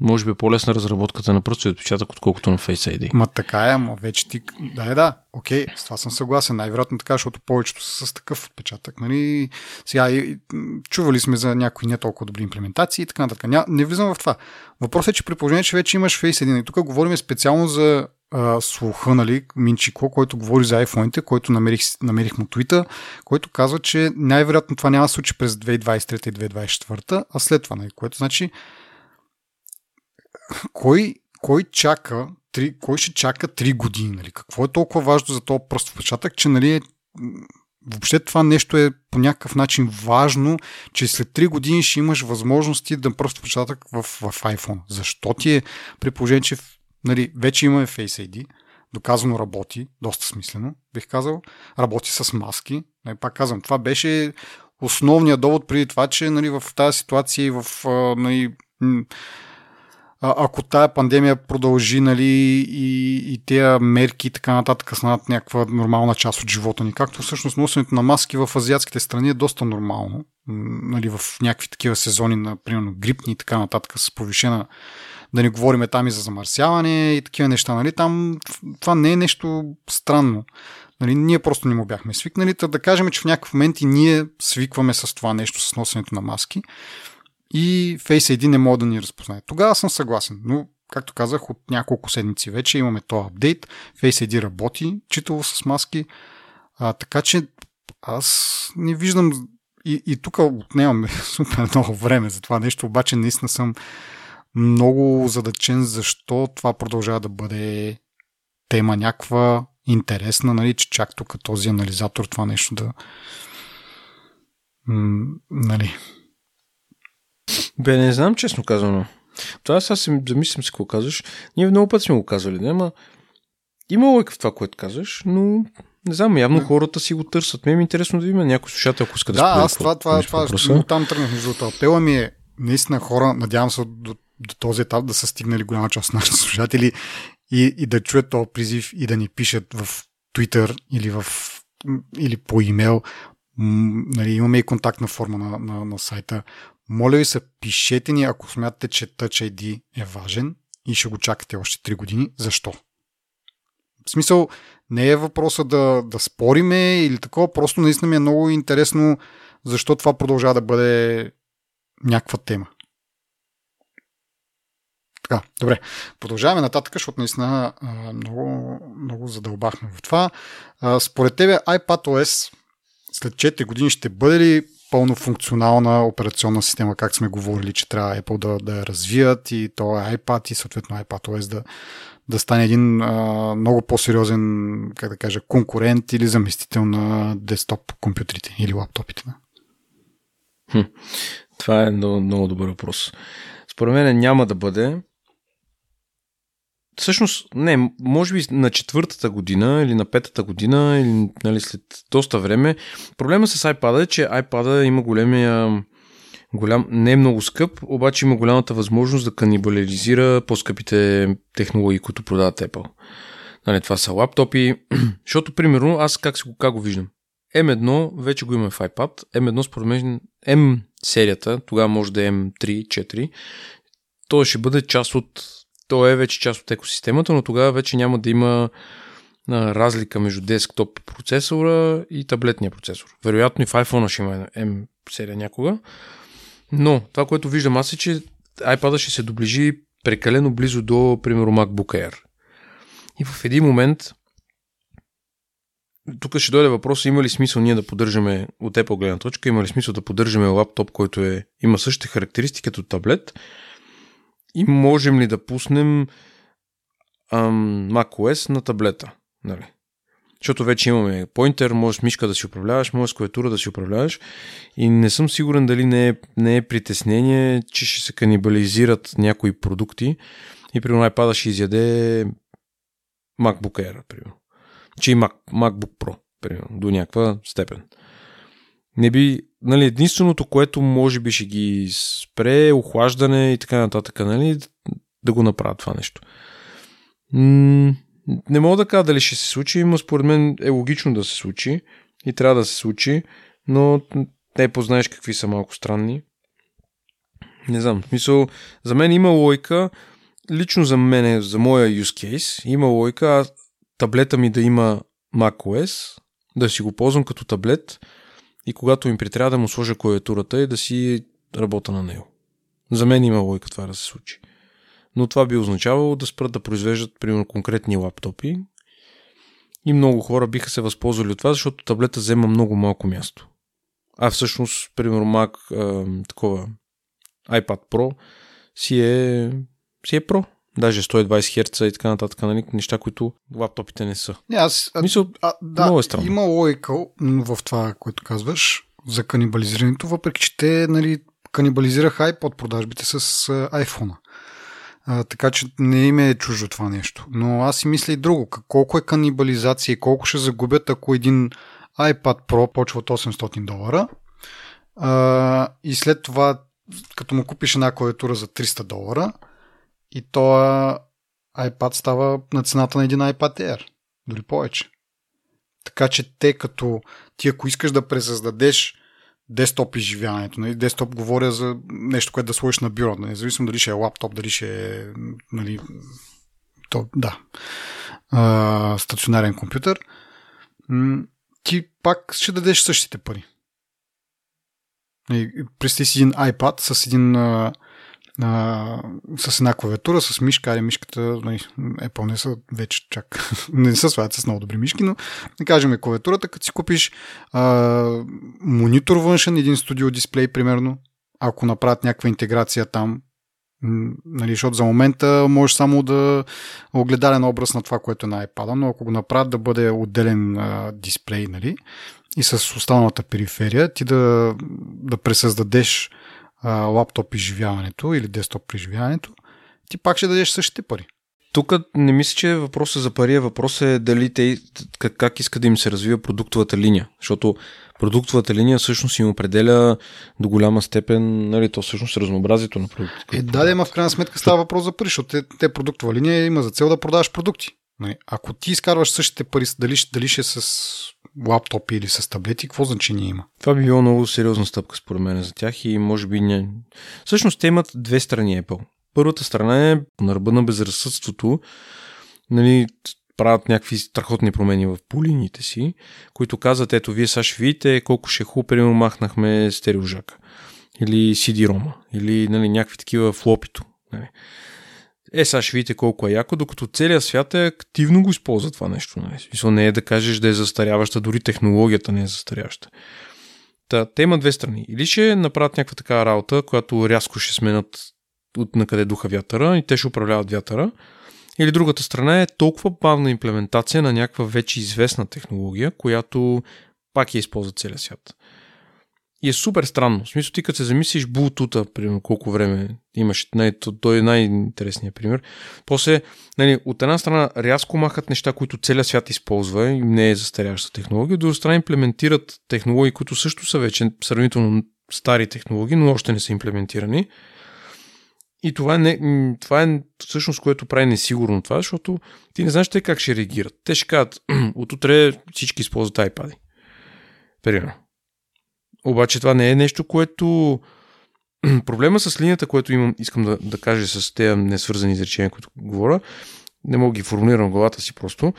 може би е по-лесна разработката на пръстови отпечатък, отколкото на Face ID. Ма така е, ама вече ти... Да, е, да, окей, с това съм съгласен. Най-вероятно така, защото повечето са с такъв отпечатък. Нали? Сега, и, чували сме за някои не толкова добри имплементации и така нататък. Ня, не влизам в това. Въпросът е, че при положение, че вече имаш Face ID, и тук говорим специално за слуха, нали, Минчико, който говори за iPhone-ите, който намерих, намерих му твита, който казва, че най-вероятно това няма да случи през 2023 и 2024, а след това, нали, което значи кой, кой чака, три, кой ще чака 3 години? Нали? Какво е толкова важно за този прост впечатък, че нали, въобще това нещо е по някакъв начин важно, че след 3 години ще имаш възможности да просто впечатък в, в iPhone. Защо ти е при положение, че нали, вече имаме Face ID, доказано работи, доста смислено, бих казал. Работи с маски. Нали, пак казвам, това беше основният довод преди това, че нали, в тази ситуация и в нали, ако тая пандемия продължи, нали, и, и тези мерки и така нататък станат някаква нормална част от живота ни, както всъщност носенето на маски в азиатските страни е доста нормално, нали, в някакви такива сезони, например, грипни и така нататък с повишена да не говорим там и за замърсяване и такива неща. Нали? Там това не е нещо странно. Нали? Ние просто не му бяхме свикнали. да кажем, че в някакъв момент и ние свикваме с това нещо, с носенето на маски и Face ID не мога да ни разпознае. Тогава съм съгласен, но както казах, от няколко седмици вече имаме този апдейт. Face ID работи читаво с маски, а, така че аз не виждам и, и тук отнемаме супер много време за това нещо, обаче наистина съм много задачен защо това продължава да бъде тема някаква интересна, нали, че чак тук този анализатор това нещо да м- нали, Бе, не знам честно казано. Това сега се замислям си какво казваш. Ние много път сме го казвали, не, ама има лойка в това, което казваш, но не знам, явно хората си го търсят. Ме е интересно да има някой слушател, ако иска да Да, аз това, това, това, това там тръгнах между това. Апела ми е наистина хора, надявам се до, до този етап да са стигнали голяма част от нашите слушатели и, и да чуят този призив и да ни пишат в Twitter или, в, или по имейл. Нали, имаме и контактна форма на, на, на сайта. Моля ви се, пишете ни, ако смятате, че Touch ID е важен и ще го чакате още 3 години. Защо? В смисъл, не е въпроса да, да спориме или такова, просто наистина ми е много интересно защо това продължава да бъде някаква тема. Така, добре. Продължаваме нататък, защото наистина много, много задълбахме в това. Според тебе iPadOS след 4 години ще бъде ли пълно функционална операционна система, как сме говорили, че трябва Apple да, да я развият и то е iPad и съответно iPadOS да, да стане един а, много по-сериозен, как да кажа, конкурент или заместител на десктоп компютрите или лаптопите. Хм, това е много, много добър въпрос. Според мен няма да бъде, Всъщност, не, може би на четвъртата година или на петата година, или нали, след доста време. Проблема с iPad е, че iPad има големия голям, не е много скъп, обаче има голямата възможност да канибализира по-скъпите технологии, които продават Apple. Нали, това са лаптопи, защото, примерно, аз как, си, как го виждам? M1 вече го има в iPad. M1 според мен M серията, тогава може да е M3, 4. То ще бъде част от то е вече част от екосистемата, но тогава вече няма да има а, разлика между десктоп процесора и таблетния процесор. Вероятно и в iPhone ще има M серия някога. Но това, което виждам аз е, че iPad ще се доближи прекалено близо до, примерно, MacBook Air. И в един момент тук ще дойде въпрос, има ли смисъл ние да поддържаме от Apple гледна точка, има ли смисъл да поддържаме лаптоп, който е, има същите характеристики като таблет и можем ли да пуснем ам, macOS на таблета. Нали? Защото вече имаме поинтер, можеш мишка да си управляваш, можеш клавиатура да си управляваш и не съм сигурен дали не е, не е притеснение, че ще се канибализират някои продукти и при iPad ще изяде MacBook Air, примерно. Че и Mac, MacBook Pro, примерно, до някаква степен. Не би, нали, единственото, което може би ще ги спре, охлаждане и така нататък, нали, да го направят това нещо. Не мога да кажа дали ще се случи, но според мен е логично да се случи и трябва да се случи, но не познаеш какви са малко странни. Не знам, в смисъл, за мен има лойка, лично за мен, за моя use case, има лойка а таблета ми да има macOS, да си го ползвам като таблет и когато им притрябва да му сложа клавиатурата и да си работя на него. За мен има лойка това да се случи но това би означавало да спрат да произвеждат, примерно, конкретни лаптопи и много хора биха се възползвали от това, защото таблета взема много малко място. А всъщност, примерно, Mac, а, такова iPad Pro си е, си е Pro. Даже 120 Hz и така нататък, нали? неща, които лаптопите не са. Не, аз, а, Мисъл, а, да, много е странно. Има логика в това, което казваш за канибализирането, въпреки че те нали, канибализираха iPod продажбите с iPhone. А, така че не им е чуждо това нещо. Но аз си мисля и друго. Колко е канибализация и колко ще загубят, ако един iPad Pro почва от 800 долара а, и след това, като му купиш една клавиатура за 300 долара и то iPad става на цената на един iPad Air. Дори повече. Така че те като ти ако искаш да презаздадеш десктоп изживяването. Нали? Десктоп говоря за нещо, което да сложиш на бюро. Нали? Независимо дали ще е лаптоп, дали ще е нали, то, да, а, стационарен компютър. Ти пак ще дадеш същите пари. Нали, представи си един iPad с един а, а, с една клавиатура, с мишка, али мишката, нали, Apple не са вече чак, не са сваят с много добри мишки, но да кажем клавиатурата, като си купиш а, монитор външен, един студио дисплей, примерно, ако направят някаква интеграция там, нали, защото за момента можеш само да огледален образ на това, което е на iPad, но ако го направят да бъде отделен а, дисплей, нали, и с останалата периферия, ти да, да пресъздадеш а, лаптоп изживяването или десктоп преживяването, ти пак ще дадеш същите пари. Тук не мисля, че въпросът за пари, въпросът е дали те, как, как иска да им се развива продуктовата линия. Защото продуктовата линия всъщност им определя до голяма степен, нали, то всъщност разнообразието на продуктите. Е, да, да, в крайна сметка става въпрос за пари, защото те, те продуктова линия има за цел да продаваш продукти. Нали, ако ти изкарваш същите пари, дали, дали ще е с лаптопи или с таблети, какво значение има? Това би било много сериозна стъпка според мен за тях и може би не. Всъщност те имат две страни Apple. Първата страна е на ръба на безразсъдството. Нали, правят някакви страхотни промени в полините си, които казват, ето вие сега ще видите колко ще е хубаво, примерно махнахме стереожака или CD-рома или нали, някакви такива флопито. Нали. Е, сега ще видите колко е яко, докато целият свят е активно го използва това нещо. Нали? Не е да кажеш да е застаряваща, дори технологията не е застаряваща. Та, те имат две страни. Или ще направят някаква такава работа, която рязко ще сменят от на къде духа вятъра и те ще управляват вятъра. Или другата страна е толкова бавна имплементация на някаква вече известна технология, която пак я използва целият свят. И е супер странно. В смисъл ти като се замислиш Bluetooth, примерно колко време имаш, най- той е най-интересният пример. После, нали, от една страна рязко махат неща, които целият свят използва и не е застаряваща технология, от друга страна имплементират технологии, които също са вече сравнително стари технологии, но още не са имплементирани. И това е, не, това е всъщност, което прави несигурно това, защото ти не знаеш те как ще реагират. Те ще кажат, от утре всички използват iPad. Примерно. Обаче това не е нещо, което... Проблема с линията, което имам, искам да, да кажа с тези несвързани изречения, които говоря, не мога ги формулирам в главата си просто,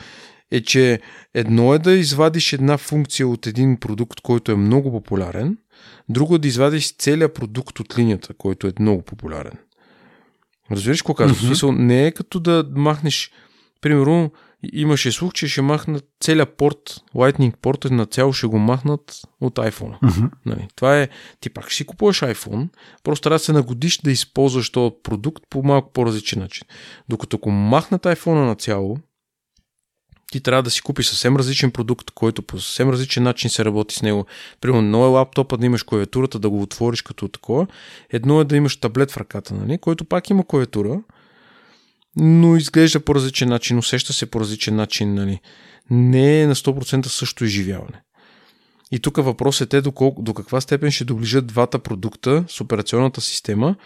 е, че едно е да извадиш една функция от един продукт, който е много популярен, друго е да извадиш целият продукт от линията, който е много популярен. Разбираш какво казвам? Mm-hmm. не е като да махнеш, примерно, имаше слух, че ще махнат целият порт, Lightning порта на цяло ще го махнат от iPhone. Mm-hmm. Нали, това е, ти пак ще си купуваш iPhone, просто трябва да се нагодиш да използваш този продукт по малко по-различен начин. Докато ако махнат iPhone на цяло, ти трябва да си купиш съвсем различен продукт, който по съвсем различен начин се работи с него. Примерно, едно е лаптопа да имаш клавиатурата, да го отвориш като такова. Едно е да имаш таблет в ръката, нали? който пак има клавиатура, но изглежда по различен начин, усеща се по различен начин. Нали? Не е на 100% също изживяване. И тук въпрос е те до, колко, до каква степен ще доближат двата продукта с операционната система,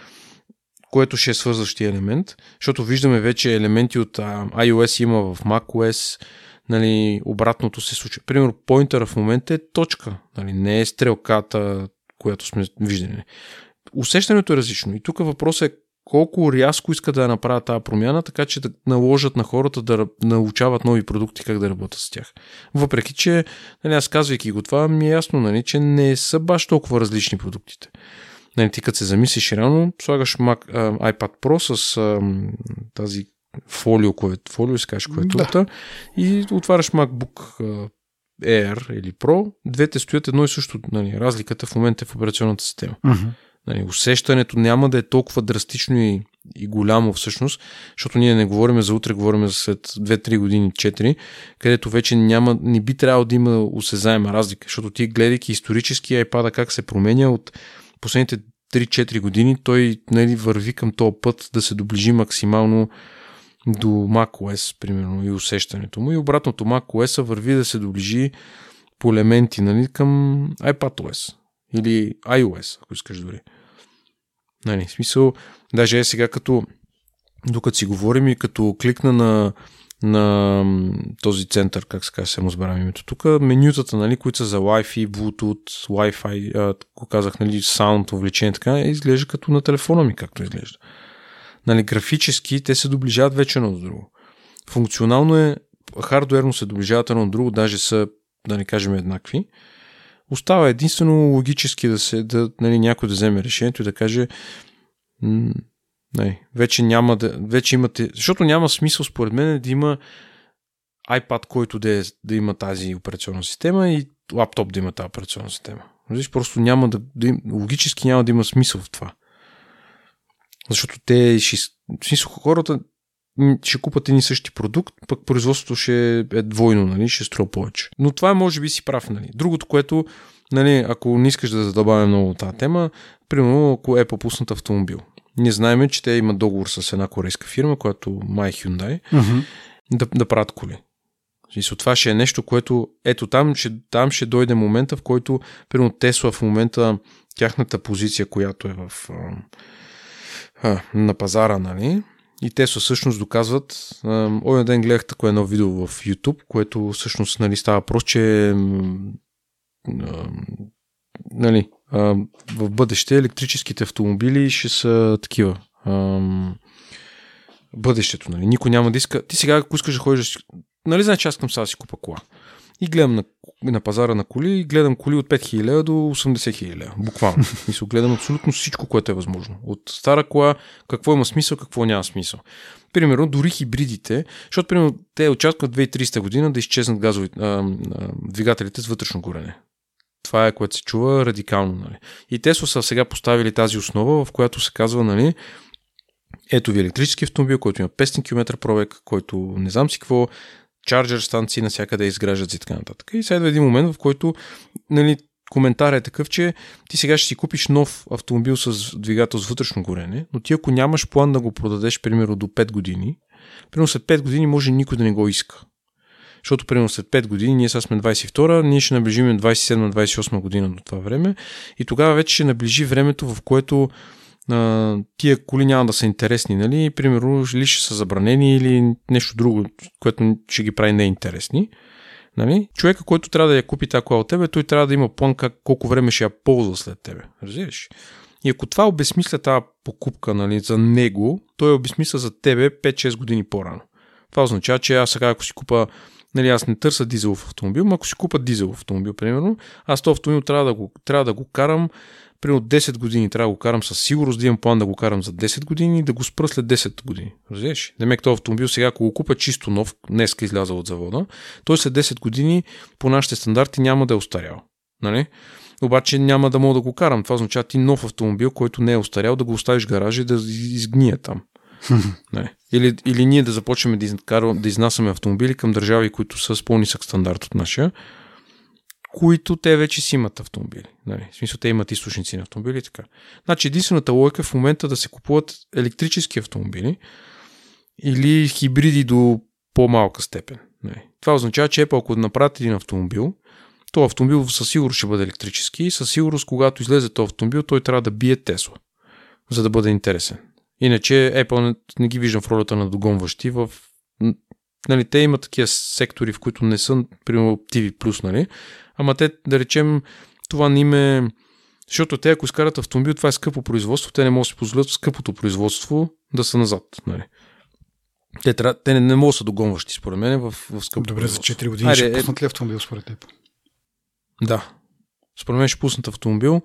което ще е свързващия елемент, защото виждаме вече елементи от iOS има в macOS, нали, обратното се случва. Примерно, поинтера в момента е точка, нали, не е стрелката, която сме виждали. Усещането е различно. И тук въпросът е колко рязко искат да я направят тази промяна, така че да наложат на хората да научават нови продукти как да работят с тях. Въпреки, че нали, аз казвайки го това, ми е ясно, нали, че не са баш толкова различни продуктите. Нали, ти като се замислиш реално, слагаш Mac, а, iPad Pro с а, тази фолио, кое, фолио кажеш клавиатурата да. и отваряш MacBook Air или Pro. Двете стоят едно и също. Нали, разликата в момента е в операционната система. Mm-hmm. Нали, усещането няма да е толкова драстично и, и голямо всъщност, защото ние не говорим за утре, говорим за след 2-3 години, 4, където вече няма, не би трябвало да има осезаема разлика, защото ти гледайки исторически iPad как се променя от последните 3-4 години, той нали, върви към този път да се доближи максимално до macOS, примерно, и усещането му. И обратното, macOS върви да се доближи по елементи нали, към iPadOS или iOS, ако искаш дори. Нали, смисъл, даже е сега като докато си говорим и като кликна на, на този център, как се казва, само разбирам името тук, менютата, нали, които са за Wi-Fi, Bluetooth, Wi-Fi, ако казах, нали, саунд, увлечение, така, изглежда като на телефона ми, както изглежда. Нали, графически те се доближават вече едно до друго. Функционално е, хардуерно се доближават едно до друго, даже са, да не кажем, еднакви. Остава единствено логически да се, да, нали, някой да вземе решението и да каже не, вече няма да, вече имате, защото няма смисъл според мен да има iPad, който да, е, да има тази операционна система и лаптоп да има тази операционна система. Виж, просто няма да, да им, логически няма да има смисъл в това. Защото те в смисъл, хората ще купат един същи продукт, пък производството ще е двойно, нали, ще струва повече. Но това е, може би си прав. Нали. Другото, което, нали, ако не искаш да задълбаваме много тази тема, примерно ако е попуснат автомобил. Ние знаем, че те имат договор с една корейска фирма, която май Hyundai, Mm-hmm. да, да правят коли. С това ще е нещо, което ето там ще, там ще дойде момента, в който, примерно Тесла в момента, тяхната позиция, която е в, а, а, на пазара, нали, и те всъщност доказват. Оня ден гледах такова едно видео в YouTube, което всъщност нали, става просто, че нали, в бъдеще електрическите автомобили ще са такива. Бъдещето, нали? Никой няма да иска. Ти сега, ако искаш да ходиш, нали знаеш, че аз искам сега си купа кола. И гледам на, на пазара на коли и гледам коли от 5000 до 80 000 Буквално. И се гледам абсолютно всичко, което е възможно. От стара кола, какво има смисъл, какво няма смисъл. Примерно, дори хибридите, защото примерно, те очакват 2300 година да изчезнат газови, а, а, двигателите с вътрешно горене. Това е което се чува радикално. Нали. И те са сега поставили тази основа, в която се казва, нали, ето ви електрически автомобил, който има 500 км пробег, който не знам си какво, чарджер станции навсякъде изграждат и така нататък. И следва един момент, в който нали, коментар е такъв, че ти сега ще си купиш нов автомобил с двигател с вътрешно горене, но ти ако нямаш план да го продадеш, примерно до 5 години, примерно след 5 години може никой да не го иска. Защото, примерно, след 5 години, ние сега сме 22, ние ще наближим 27-28 година до това време и тогава вече ще наближи времето, в което тия коли няма да са интересни, нали? Примерно, или ще са забранени или нещо друго, което ще ги прави неинтересни. Нали? Човека, който трябва да я купи тази кола от тебе, той трябва да има план как, колко време ще я ползва след тебе. Разбираш? И ако това обесмисля тази покупка нали, за него, той обесмисля за тебе 5-6 години по-рано. Това означава, че аз сега, ако си купа Нали, аз не търся дизелов автомобил, но ако си купа дизелов автомобил, примерно, аз този автомобил трябва да го, трябва да го карам примерно 10 години трябва да го карам със сигурност, да имам план да го карам за 10 години и да го спра след 10 години. Разбираш? Демек този автомобил сега, ако го купя чисто нов, днеска излязъл от завода, той след 10 години по нашите стандарти няма да е устарял. Нали? Обаче няма да мога да го карам. Това означава ти нов автомобил, който не е устарял, да го оставиш в гаража и да изгния там. не. Или, или ние да започнем да, изкарвам, да изнасяме автомобили към държави, които са с по-нисък стандарт от нашия, които те вече си имат автомобили. Нали? В смисъл, те имат източници на автомобили и така. Значи, единствената логика е в момента да се купуват електрически автомобили или хибриди до по-малка степен. Нали? Това означава, че Apple, ако направят един автомобил, то автомобил със сигурност ще бъде електрически и със сигурност, когато излезе този автомобил, той трябва да бие Тесла, за да бъде интересен. Иначе Apple не, не ги виждам в ролята на догонващи в нали, те имат такива сектори, в които не са, примерно, TV+, нали? Ама те, да речем, това не име... Защото те, ако изкарат автомобил, това е скъпо производство, те не могат да си позволят скъпото производство да са назад. Нали? Те, трябва, те не, не могат да са догонващи, според мен, в, в скъпо Добре, за 4 години Айде, ще е- пуснат ли автомобил, според теб? Да. Според мен ще пуснат автомобил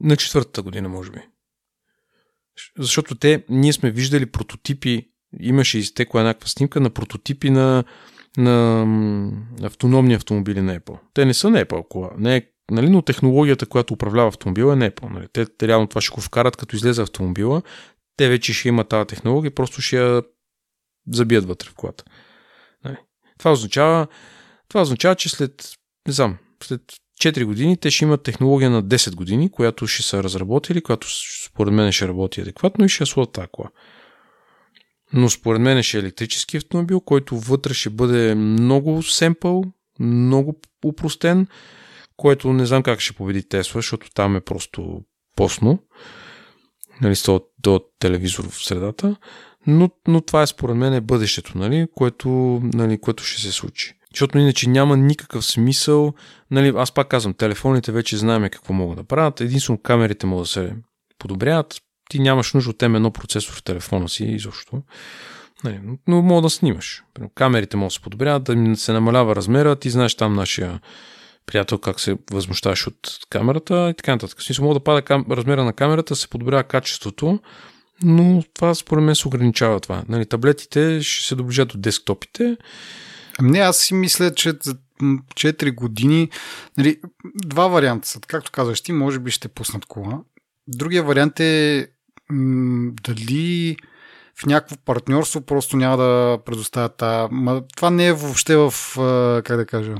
на четвъртата година, може би. Защото те, ние сме виждали прототипи, имаше изтекла някаква снимка на прототипи на, на автономни автомобили на Apple. Те не са на Apple кола, не е, нали, но технологията, която управлява автомобила е на Apple. Нали. Те, реално това ще го вкарат, като излезе автомобила, те вече ще имат тази технология, просто ще я забият вътре в колата. Нали. Това означава, това означава, че след, не знам, след 4 години те ще имат технология на 10 години, която ще са разработили, която според мен ще работи адекватно и ще я слот тази кола. Но според мен ще е електрически автомобил, който вътре ще бъде много семпъл, много упростен, което не знам как ще победи Тесла, защото там е просто посно. Нали, с до телевизор в средата. Но, но това е според мен е бъдещето, нали, което, нали, което ще се случи. Защото иначе няма никакъв смисъл. Нали, аз пак казвам, телефоните вече знаем какво могат да правят. Единствено камерите могат да се подобряват. Ти нямаш нужда от M1 процесор в телефона си изобщо. Нали, но мога да снимаш. Камерите могат да се подобряват, да се намалява размера. Ти знаеш там нашия приятел как се възмущаваш от камерата и така нататък. В смисъл мога да пада кам... размера на камерата, се подобрява качеството, но това според мен се ограничава това. Нали, таблетите ще се доближат до десктопите не, аз си мисля, че за 4 години, нали, два варианта са. Както казваш ти, може би ще пуснат кола. Другия вариант е м- дали в някакво партньорство просто няма да предоставят та... Ма, това не е въобще в, как да кажа,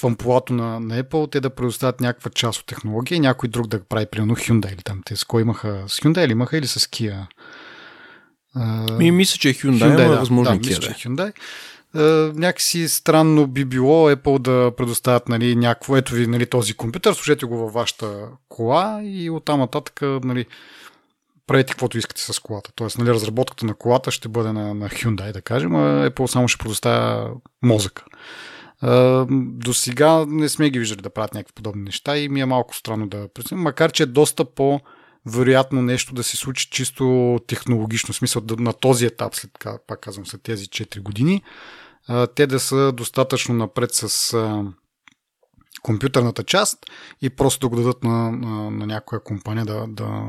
в ампулато на, на Apple, те да предоставят някаква част от технология и някой друг да прави, примерно Hyundai или там. Те с кой имаха? С Hyundai или имаха или с Kia? Ми, мисля, че е Hyundai, Hyundai да, възможно да, мисля, че е Hyundai. Е, някакси странно би било Apple да предоставят нали, някакво, ето ви нали, този компютър, служете го във вашата кола и оттам нататък нали, правете каквото искате с колата. Тоест, нали, разработката на колата ще бъде на, на Hyundai, да кажем, а Apple само ще предоставя мозъка. До сега не сме ги виждали да правят някакви подобни неща и ми е малко странно да преценим, макар че е доста по- вероятно нещо да се случи чисто технологично, в смисъл на този етап, след, пак казвам, след тези 4 години, те да са достатъчно напред с компютърната част и просто да го дадат на, на, на някоя компания да, да,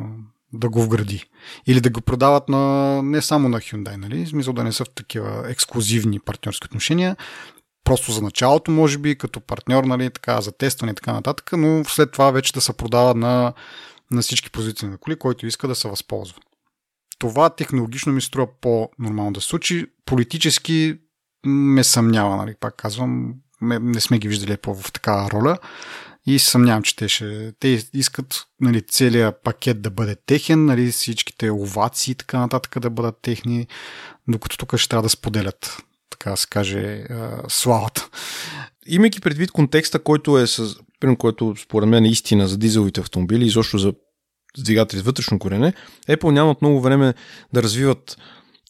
да го вгради. Или да го продават на, не само на Hyundai, нали? в смисъл да не са в такива ексклюзивни партньорски отношения, просто за началото, може би, като партньор, нали, така, за тестване и така нататък, но след това вече да се продава на на всички производители на коли, който иска да се възползва. Това технологично ми струва по-нормално да се случи. Политически ме съмнява, нали, пак казвам, не сме ги виждали по в такава роля и съмнявам, че те ще... Те искат нали, целият пакет да бъде техен, нали, всичките овации и така нататък да бъдат техни, докато тук ще трябва да споделят така се каже, славата. Имайки предвид контекста, който е с, който според мен е истина за дизеловите автомобили и защо за двигатели с вътрешно корене, Apple нямат много време да развиват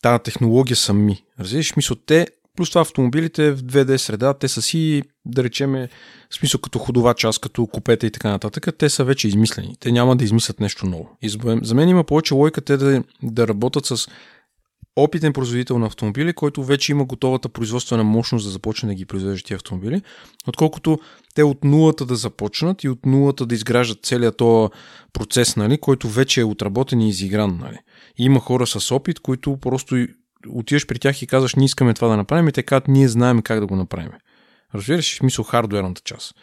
тази технология сами. Разбираш, мисъл, те, плюс това автомобилите в 2D среда, те са си, да речеме, в смисъл като ходова част, като купета и така нататък, те са вече измислени. Те няма да измислят нещо ново. И за мен има повече лойка те да, да работят с опитен производител на автомобили, който вече има готовата производствена мощност да започне да ги произвежда тези автомобили, отколкото те от нулата да започнат и от нулата да изграждат целият този процес, нали, който вече е отработен и изигран. Нали. И има хора с опит, които просто отиваш при тях и казваш, ние искаме това да направим и те казват, ние знаем как да го направим. Разбираш, в смисъл хардуерната част.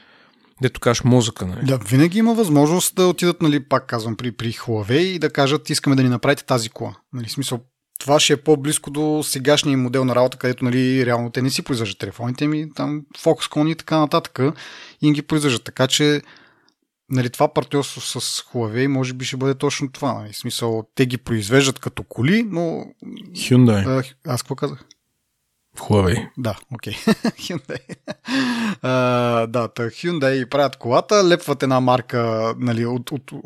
Дето кажеш мозъка, нали? Да, винаги има възможност да отидат, нали, пак казвам, при, при Huawei и да кажат, искаме да ни направите тази кола. Нали, смисъл, това ще е по-близко до сегашния модел на работа, където нали, реално те не си произвеждат телефоните ми, там Foxconn и така нататък и им ги произвеждат. Така че нали, това партньорство с Huawei може би ще бъде точно това. Нали. В смисъл, те ги произвеждат като коли, но... Hyundai. А, аз какво казах? Huawei. Да, окей. Okay. Hyundai. а, да, та Hyundai правят колата, лепват една марка нали, от, от, от,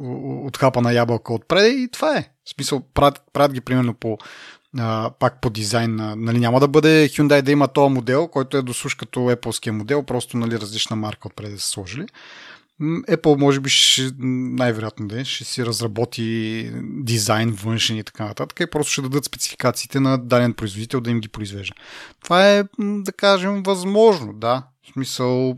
от хапа на ябълка отпред и това е. В смисъл, правят, правят ги примерно по а, пак по дизайн. Нали, няма да бъде Hyundai да има този модел, който е досуш като Apple модел, просто нали, различна марка отпред да са сложили. Apple може би ще, най-вероятно да е, ще си разработи дизайн външен и така нататък и просто ще дадат спецификациите на даден производител да им ги произвежда. Това е, да кажем, възможно, да. В смисъл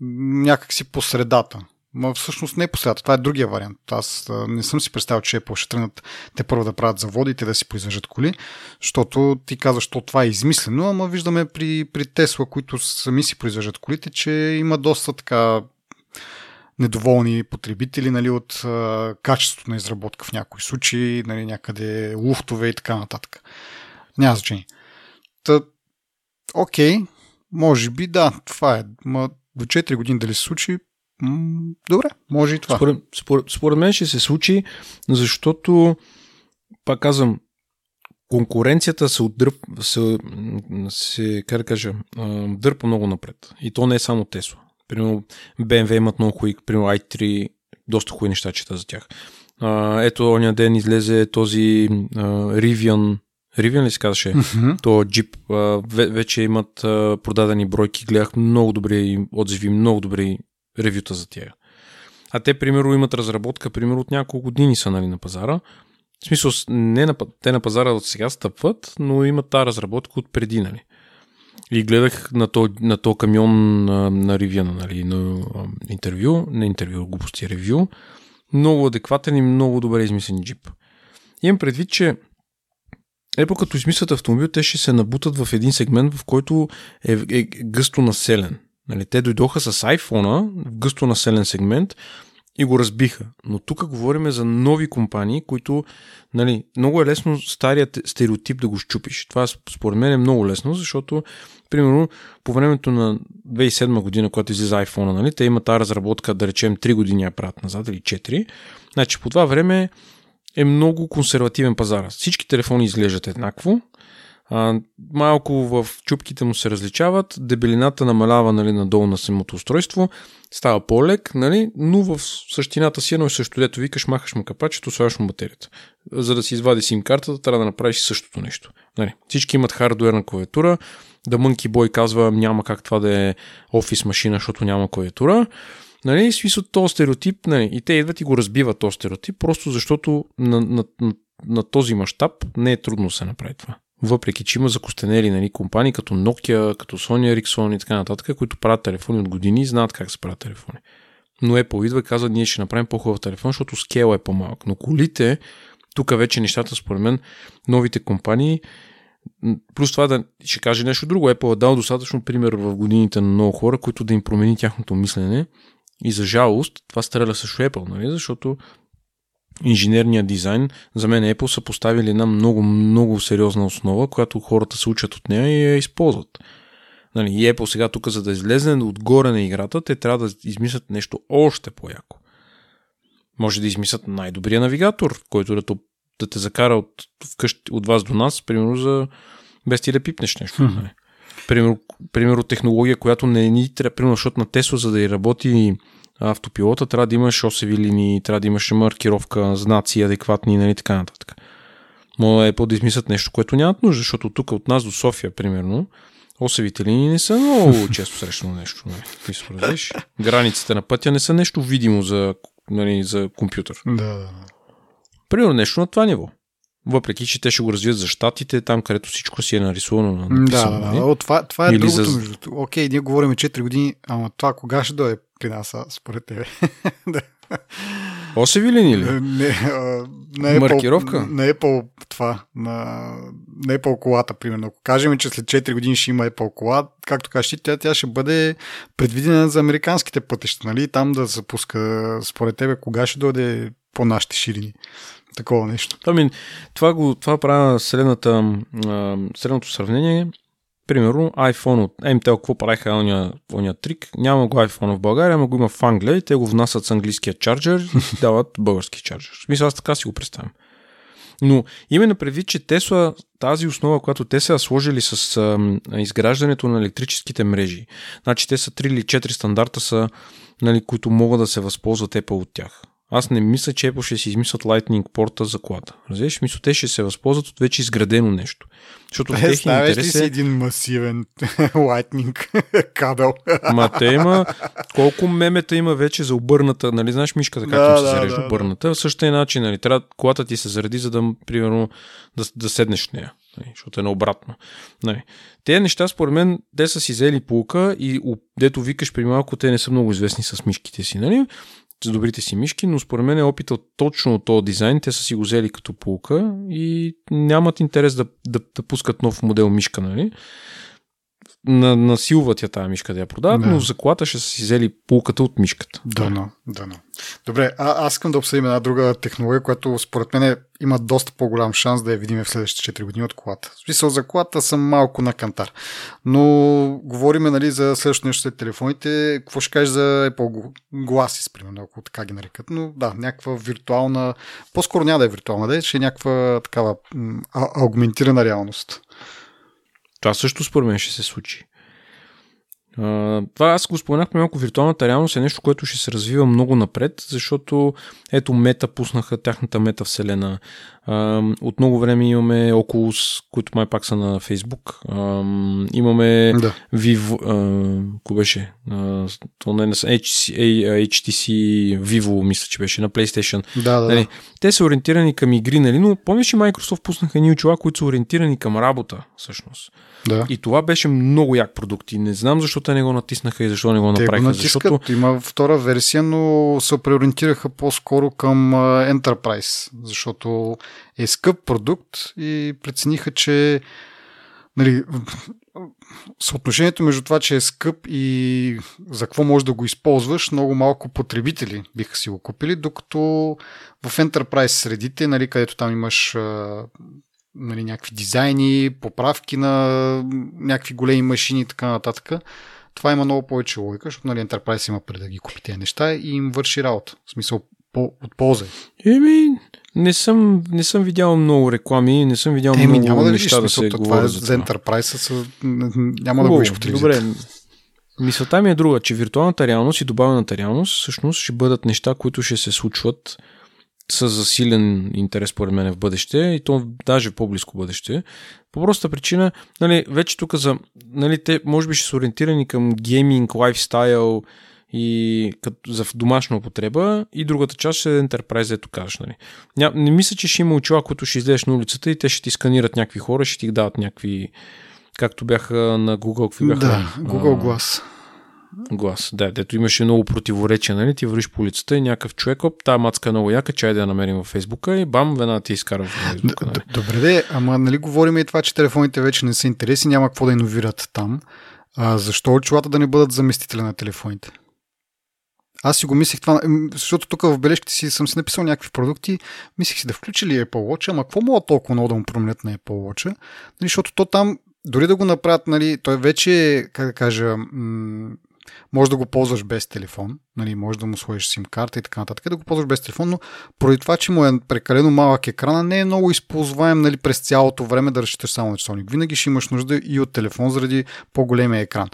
някакси по средата. Но всъщност не е последата. Това е другия вариант. Аз не съм си представил, че Apple ще тръгнат те първо да правят заводите, да си произвеждат коли, защото ти казваш, че това е измислено, ама виждаме при, при Тесла, които сами си произвеждат колите, че има доста така недоволни потребители нали, от а, качеството на изработка в някои случаи, нали, някъде луфтове и така нататък. Няма значение. Та, окей, може би да, това е. Ма до 4 години дали се случи, добре, може и това. Според, според, според мен ще се случи, защото, пак казвам, конкуренцията се отдърп, се, се как да кажа, дърпа много напред. И то не е само Tesla. Примерно BMW имат много хубави, примерно i3, доста хубави неща чета за тях. ето, оня ден излезе този Rivian, Rivian ли се казваше? Mm-hmm. То джип. вече имат продадени бройки. Гледах много добри отзиви, много добри ревюта за тях. А те, примерно, имат разработка, примерно, от няколко години са нали, на пазара. В смисъл, не на, те на пазара от сега стъпват, но имат тази разработка от преди, нали. И гледах на то, на то камион на, на Ривиана, нали, на интервю, не интервю, глупости, ревю. Много адекватен и много добре измислен джип. Имам предвид, че Епо като измислят автомобил, те ще се набутат в един сегмент, в който е, е гъсто населен. Нали, те дойдоха с iPhone в гъсто населен сегмент и го разбиха. Но тук говорим за нови компании, които нали, много е лесно старият стереотип да го щупиш. Това според мен е много лесно, защото примерно по времето на 2007 година, когато излиза iPhone, нали, те имат тази разработка, да речем 3 години я правят назад или 4. Значи по това време е много консервативен пазар. Всички телефони изглеждат еднакво, а, малко в чупките му се различават, дебелината намалява нали, надолу на самото устройство, става по-лек, нали, но в същината си едно и също, дето викаш, махаш му капачето, слагаш му батерията. За да си извади сим картата, трябва да направиш същото нещо. Нали, всички имат хардуерна клавиатура, да Monkey Boy казва няма как това да е офис машина, защото няма клавиатура. Нали, смисъл този стереотип, нали, и те идват и го разбиват този стереотип, просто защото на, на, на, на този мащаб не е трудно да се направи това. Въпреки, че има закостенели нали, компании като Nokia, като Sony Ericsson и така нататък, които правят телефони от години и знаят как се правят телефони. Но Apple идва и казва, ние ще направим по-хубав телефон, защото скела е по-малък. Но колите, тук вече нещата, според мен, новите компании, плюс това да ще каже нещо друго. Apple е дал достатъчно пример в годините на много хора, които да им промени тяхното мислене. И за жалост, това стреля също Apple, нали? защото инженерния дизайн, за мен Apple са поставили една много, много сериозна основа, която хората се учат от нея и я използват. Нали, и Apple сега тук, за да излезе отгоре на играта, те трябва да измислят нещо още по-яко. Може да измислят най-добрия навигатор, който да, да те закара от, вкъщи, от вас до нас, примерно за без ти да пипнеш нещо. Mm-hmm. Примерно, примерно технология, която не ни трябва, примерно, защото на Tesla, за да и работи автопилота, трябва да имаш осеви линии, трябва да имаш маркировка, знаци адекватни нали, така нататък. Мога е да измислят нещо, което нямат нужда, защото тук от нас до София, примерно, осевите линии не са много често срещано нещо. Нали, Границите на пътя не са нещо видимо за, нали, за компютър. Да. Примерно нещо на това ниво. въпреки че те ще го развият за щатите, там където всичко си е нарисувано. Написано, да, да, нали? да. О, това, това е Или другото. за- Между... Окей, ние говорим 4 години, ама това кога ще дойде при нас, а, според тебе? да. Осеви ли или? Не, а, на Apple, Маркировка? На Apple това, на, на Apple колата, примерно. Ако кажем, че след 4 години ще има Apple кола, както кажеш ти, тя, тя ще бъде предвидена за американските пътища, нали? Там да се пуска, според тебе, кога ще дойде по нашите ширини. Такова нещо. Ами, това, го, това правя следната, а, следното сравнение. Примерно iPhone от MTL, какво правиха ония, ония трик? Няма го iPhone в България, ама го има в Англия и те го внасят с английския чарджер и дават български чарджер. В смисъл, аз така си го представям. Но именно предвид, че Тесла, тази основа, която те са сложили с а, изграждането на електрическите мрежи, значи те са 3 или 4 стандарта са, нали, които могат да се възползват Apple от тях. Аз не мисля, че Apple ще си измислят Lightning порта за колата. Разбираш? Мисля, те ще се възползват от вече изградено нещо. Защото в техния ли си е... един масивен лайтнинг кабел? Ма те има... Колко мемета има вече за обърната, нали? Знаеш мишката как Да, да, се да, зарежда да, обърната? В същия начин, нали? Трябва колата ти се заради, за да, примерно, да, да седнеш в нея. Нали? Защото е наобратно. Нали? Те неща, според мен, те са си взели полука и дето викаш при малко, те не са много известни с мишките си, нали? С добрите си мишки, но според мен е опита точно от този дизайн. Те са си го взели като полука и нямат интерес да, да, да пускат нов модел мишка, нали? На, насилват я тази мишка да я продават, Да. но за колата ще са си взели полуката от мишката. Дано, дано. Добре, а, аз искам да обсъдим една друга технология, която според мен е, има доста по-голям шанс да я видим в следващите 4 години от колата. В смисъл за колата съм малко на кантар. Но говориме нали, за следващото нещо след телефоните. Какво ще кажеш за Apple Glasses, примерно, ако така ги нарекат. Но да, някаква виртуална, по-скоро няма да е виртуална, да е, ще е някаква такава м, аугментирана реалност. Това също според мен ще се случи. А, това аз го споменах малко. Виртуалната реалност е нещо, което ще се развива много напред, защото ето Мета пуснаха тяхната мета вселена. А, от много време имаме Oculus, които май пак са на Facebook. А, имаме Да. Vivo, а, кой беше? А, то не HTC, Vivo, мисля, че беше на PlayStation. Да, да, Нали, да. те са ориентирани към игри, нали? но помниш ли Microsoft пуснаха едни очила, които са ориентирани към работа, всъщност. да. И това беше много як продукт. И не знам защо те не го натиснаха и защо не го Те го направиха. натискат. защото Има втора версия, но се преориентираха по-скоро към Enterprise, защото е скъп продукт и прецениха, че нали, съотношението между това, че е скъп и за какво можеш да го използваш, много малко потребители биха си го купили, докато в Enterprise средите, нали, където там имаш нали, някакви дизайни, поправки на някакви големи машини и така нататък, това има много повече логика, защото нали, Enterprise има преди да ги купи тези неща и им върши работа. В смисъл, по, от полза. Еми, не съм, не съм видял много реклами, не съм видял Еми, много няма да неща да се това е за, за. Enterprise, са, няма да го видиш по телевизията. Добре, мисълта ми е друга, че виртуалната реалност и добавената реалност всъщност ще бъдат неща, които ще се случват с засилен интерес, според мен, в бъдеще и то даже в по-близко бъдеще. По проста причина, нали, вече тук за, нали, те може би ще са ориентирани към гейминг, лайфстайл и като за домашна употреба и другата част ще е Enterprise, ето кажеш. Нали. Ня, не мисля, че ще има очила, които ще излезеш на улицата и те ще ти сканират някакви хора, ще ти дадат някакви както бяха на Google, какви бяха? Да, Google Glass. Глас. Да, дето имаше много противоречия, нали? Ти вървиш по улицата и някакъв човек, оп, тази мацка е много яка, чай да я намерим във Фейсбука и бам, веднага ти изкара в Фейсбука. Нали? Добре, де, ама нали говорим и това, че телефоните вече не са интересни, няма какво да иновират там. А, защо очилата да не бъдат заместители на телефоните? Аз си го мислех това, защото тук в бележките си съм си написал някакви продукти, мислех си да включи ли Apple Watch, ама какво мога толкова много да му променят на Apple Watch? Нали, защото то там, дори да го направят, нали, той вече, е, как да кажа, м- може да го ползваш без телефон, нали, може да му сложиш сим карта и така нататък, да го ползваш без телефон, но поради това, че му е прекалено малък екрана, не е много използваем нали, през цялото време да разчиташ само на часовник. Винаги ще имаш нужда и от телефон заради по-големия екран.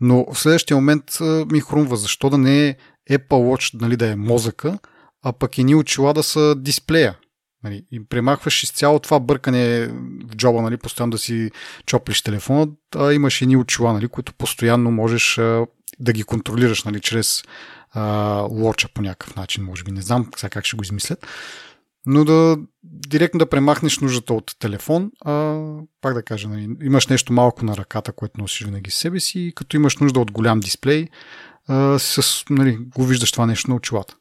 Но в следващия момент ми хрумва, защо да не е Apple Watch нали, да е мозъка, а пък и ни очила да са дисплея. Нали, и премахваш изцяло това бъркане в джоба, нали, постоянно да си чоплиш телефона, а имаш едни очила, нали, които постоянно можеш да ги контролираш нали, чрез а, лоча по някакъв начин, може би. Не знам сега как ще го измислят. но да директно да премахнеш нуждата от телефон, а пак да кажа, нали, имаш нещо малко на ръката, което носиш винаги с себе си и като имаш нужда от голям дисплей, а, с, нали, го виждаш това нещо на очилата.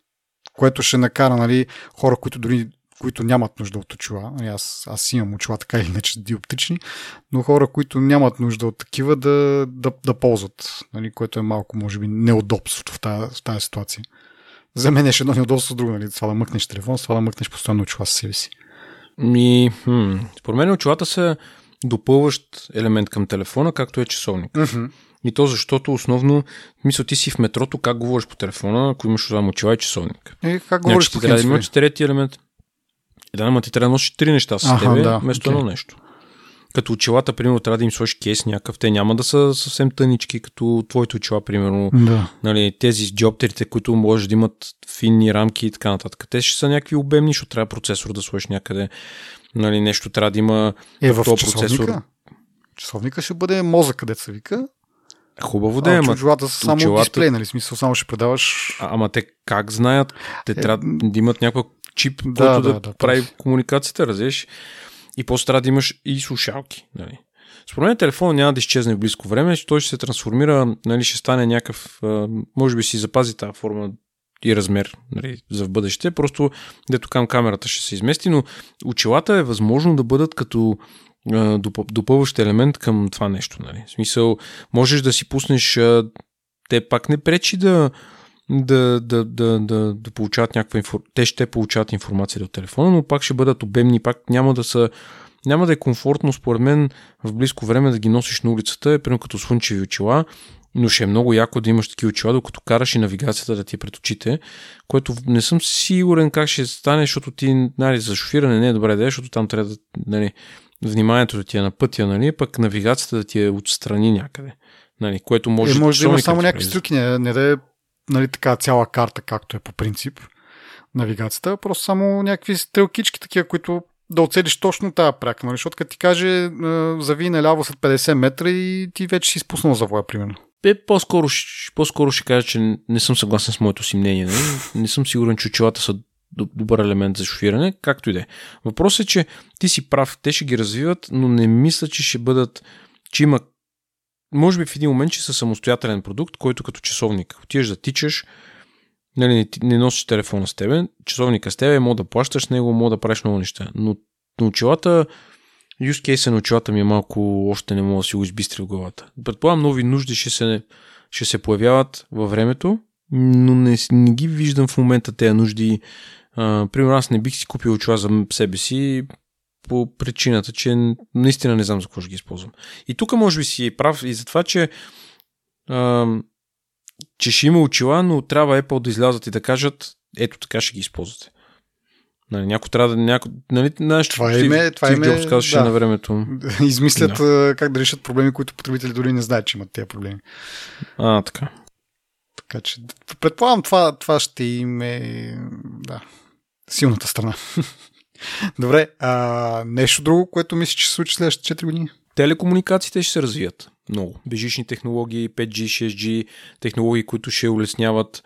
Което ще накара нали, хора, които дори които нямат нужда от очила. Нали, аз, аз имам очила така или иначе диоптични, но хора, които нямат нужда от такива да, да, да ползват, нали, което е малко, може би, неудобството в тази, в тази ситуация. За мен е едно неудобство друго, нали, това да мъкнеш телефон, това да мъкнеш постоянно очила с себе си. Ми, хм, според мен очилата са допълващ елемент към телефона, както е часовник. Mm-hmm. И то защото основно, мисля, ти си в метрото, как говориш по телефона, ако имаш това очила и часовник. Е, как говориш по трябва да имаш трети елемент. Е, да, ама ти трябва да носиш три неща с Аха, тебе, да, вместо okay. едно нещо. Като очилата, примерно, трябва да им сложиш кейс някакъв. Те няма да са съвсем тънички, като твоите очила, примерно. Да. Нали, тези с джоптерите, които може да имат финни рамки и така нататък. Те ще са някакви обемни, защото трябва процесор да сложиш някъде. Нали, нещо трябва да има. Е, в процесор. Часовника ще бъде мозък, където се вика. Хубаво да е, ама... Очилата са само очилата... дисплей, нали? Смисъл, само ще предаваш... А, ама те как знаят? Те е... трябва да имат някакъв чип, да, който да, да, да прави да, комуникацията, разбираш? И после трябва да имаш и слушалки. Нали? Според мен телефон няма да изчезне в близко време, той ще се трансформира, нали, ще стане някакъв, може би си запази тази форма и размер нали, за в бъдеще, просто дето към камерата ще се измести, но очилата е възможно да бъдат като допълващ елемент към това нещо. Нали. В смисъл, можеш да си пуснеш, те пак не пречи да, да, да, да, да, да получават някаква информация. Те ще получават информация от телефона, но пак ще бъдат обемни, пак няма да са няма да е комфортно, според мен, в близко време да ги носиш на улицата, е примерно като слънчеви очила, но ще е много яко да имаш такива очила, докато караш и навигацията да ти е пред очите, което не съм сигурен как ще стане, защото ти, нали, за шофиране не е добре да е, защото там трябва да, нали, вниманието да ти е на пътя, нали, пък навигацията да ти е отстрани някъде. Нали, което може, е, може да има само някакви струки, не, не да е нали, така цяла карта, както е по принцип навигацията, просто само някакви стрелкички такива, които да оцелиш точно тази пряка, нали? защото като ти каже зави наляво след 50 метра и ти вече си спуснал завоя, примерно. Е, по-скоро, по-скоро ще кажа, че не съм съгласен с моето си мнение. Нали? Не съм сигурен, че очилата са добър елемент за шофиране, както и да е. Въпросът е, че ти си прав, те ще ги развиват, но не мисля, че ще бъдат, че има може би в един момент, че са самостоятелен продукт, който като часовник. Отиваш да тичаш, нали, не, не носиш телефона с тебе, часовника с тебе, мога да плащаш с него, мога да правиш много неща. Но на очилата, use case на очилата ми е малко, още не мога да си го избистри в главата. Предполагам, нови нужди ще се, ще се появяват във времето, но не, не ги виждам в момента тези нужди. А, примерно аз не бих си купил очила за себе си, по причината, че наистина не знам за какво ще ги използвам. И тук може би си прав и за това, че а, че ще има очила, но трябва Apple да излязат и да кажат ето така ще ги използвате. Нали, някой трябва да... Няко, нали, знаеш, това е име, това Джобс казваше да. на времето. Измислят да. как да решат проблеми, които потребители дори не знаят, че имат тези проблеми. А, така. Така че, предполагам, това, това ще им е, да, силната страна. Добре, а, нещо друго, което мислиш, че се случи следващите 4 години? Телекомуникациите ще се развият много. Бежични технологии, 5G, 6G, технологии, които ще улесняват,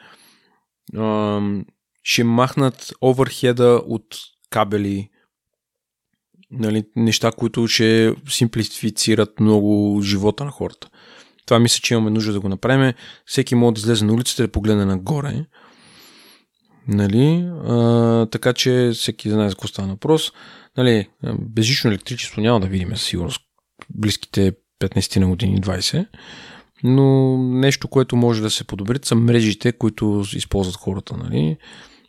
ще махнат оверхеда от кабели, нали, неща, които ще симплифицират много живота на хората. Това мисля, че имаме нужда да го направим. Всеки може да излезе на улицата да погледне нагоре Нали? А, така че всеки знае за какво става въпрос. Нали, безжично електричество няма да видим със сигурност близките 15 на години, 20. Но нещо, което може да се подобри, са мрежите, които използват хората. Нали?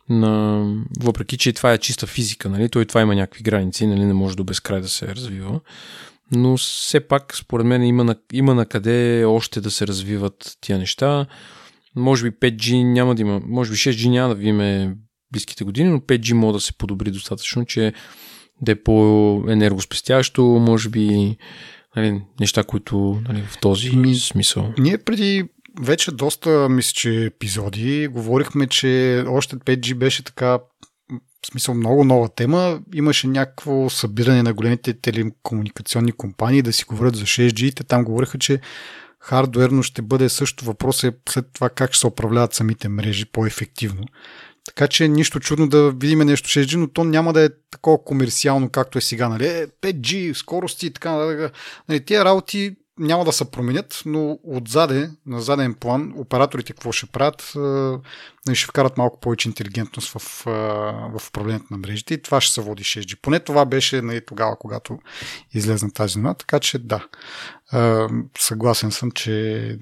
На... Въпреки, че това е чиста физика, нали? той това има някакви граници, нали? не може до безкрай да се развива. Но все пак, според мен, има на, има на къде още да се развиват тия неща. Може би 5G няма да има, може би 6G няма да видим близките години, но 5G може да се подобри достатъчно, че да е по-енергоспестящо, може би нали, неща, които нали, в този Ми, смисъл. Ние преди вече доста, мисля, че епизоди говорихме, че още 5G беше така в смисъл много нова тема. Имаше някакво събиране на големите телекомуникационни компании да си говорят за 6G. Те там говориха, че хардуерно ще бъде също въпрос е след това как ще се управляват самите мрежи по-ефективно. Така че нищо чудно да видим нещо 6G, но то няма да е такова комерциално, както е сега. Нали? Е, 5G, скорости и така. Нали, тия работи няма да се променят, но отзаде, на заден план, операторите какво ще правят, нали, ще вкарат малко повече интелигентност в, в управлението на мрежите и това ще се води 6G. Поне това беше нали, тогава, когато излезна тази новина, така че да. Съгласен съм, че...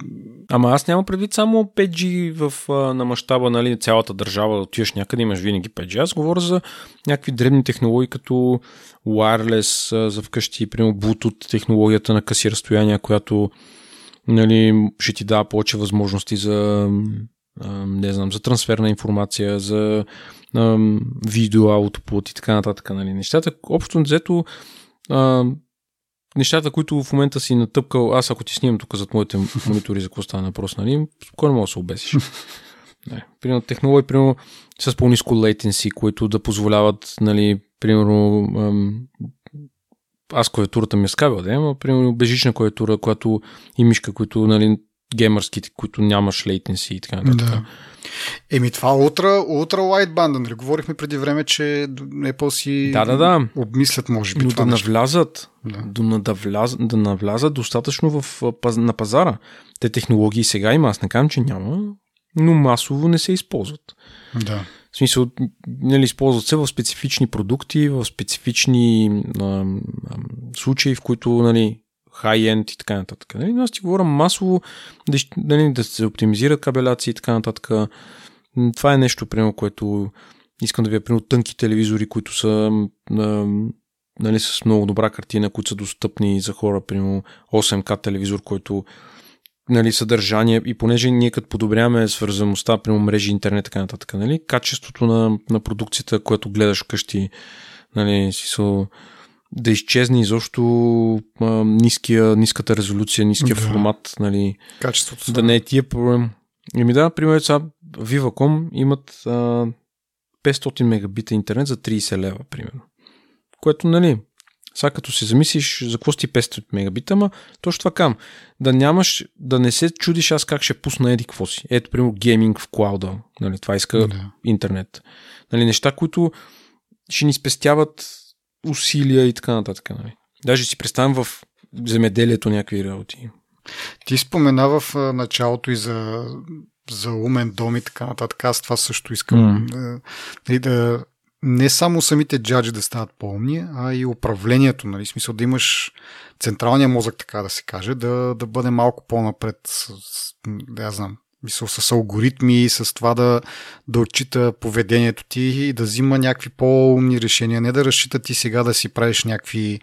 Ама аз нямам предвид само 5G в, на мащаба нали, цялата държава, да отиваш някъде, имаш винаги 5G. Аз говоря за някакви дребни технологии, като wireless за вкъщи, примерно Bluetooth технологията на къси разстояния, която нали, ще ти дава повече възможности за не знам, за трансфер на информация, за видео, аутопут и така нататък. Нали. Нещата, общо взето, нещата, които в момента си натъпкал, аз ако ти снимам тук зад моите монитори за какво става въпрос, нали, спокойно мога да се обесиш. Не. Примерно технологии, примерно с по-низко latency, които да позволяват, нали, примерно, ам, аз клавиатурата ми е с кабел, да, но примерно бежична клавиатура, която и мишка, които, нали, геймърските, които нямаш latency и така нататък. Да. Еми това ултра, ултра wideband, нали? Говорихме преди време, че Apple си да, да, да. обмислят, може би. Но това да навлязат, да. Да, да, влязат, да навлязат достатъчно в, на пазара. Те технологии сега има, аз не казвам, че няма, но масово не се използват. Да. В смисъл, нали, използват се в специфични продукти, в специфични а, а, случаи, в които нали, хай-енд и така нататък. Нали? Но аз ти говоря масово да, нали, да се оптимизират кабеляции и така нататък. Това е нещо, примерно, което искам да ви примерно тънки телевизори, които са нали, с много добра картина, които са достъпни за хора, примерно 8К телевизор, който нали, съдържание и понеже ние като подобряваме свързаността, при мрежи, интернет, така нататък, нали, качеството на, на продукцията, която гледаш вкъщи, нали, си са, да изчезне изобщо а, ниския, ниската резолюция, ниския да. формат, нали, качеството. Да не е тия проблем. Еми да, примерно сега Viva.com имат а, 500 мегабита интернет за 30 лева, примерно. Което, нали, сега като си замислиш за какво сти 500 мегабита, ама точно това кам. Да нямаш, да не се чудиш аз как ще пусна еди какво си. Ето, примерно, гейминг в клауда. Нали, това иска да. интернет. Нали, неща, които ще ни спестяват усилия и така нататък. Нали. Даже си представям в земеделието някакви работи. Ти спомена в началото и за, за умен дом и така нататък. Аз това също искам mm. да, нали, да не само самите джаджи да стават по-умни, а и управлението, нали? смисъл да имаш централния мозък, така да се каже, да, да бъде малко по-напред, с, да я знам, мисъл, с алгоритми, с това да, да отчита поведението ти и да взима някакви по-умни решения, не да разчита ти сега да си правиш някакви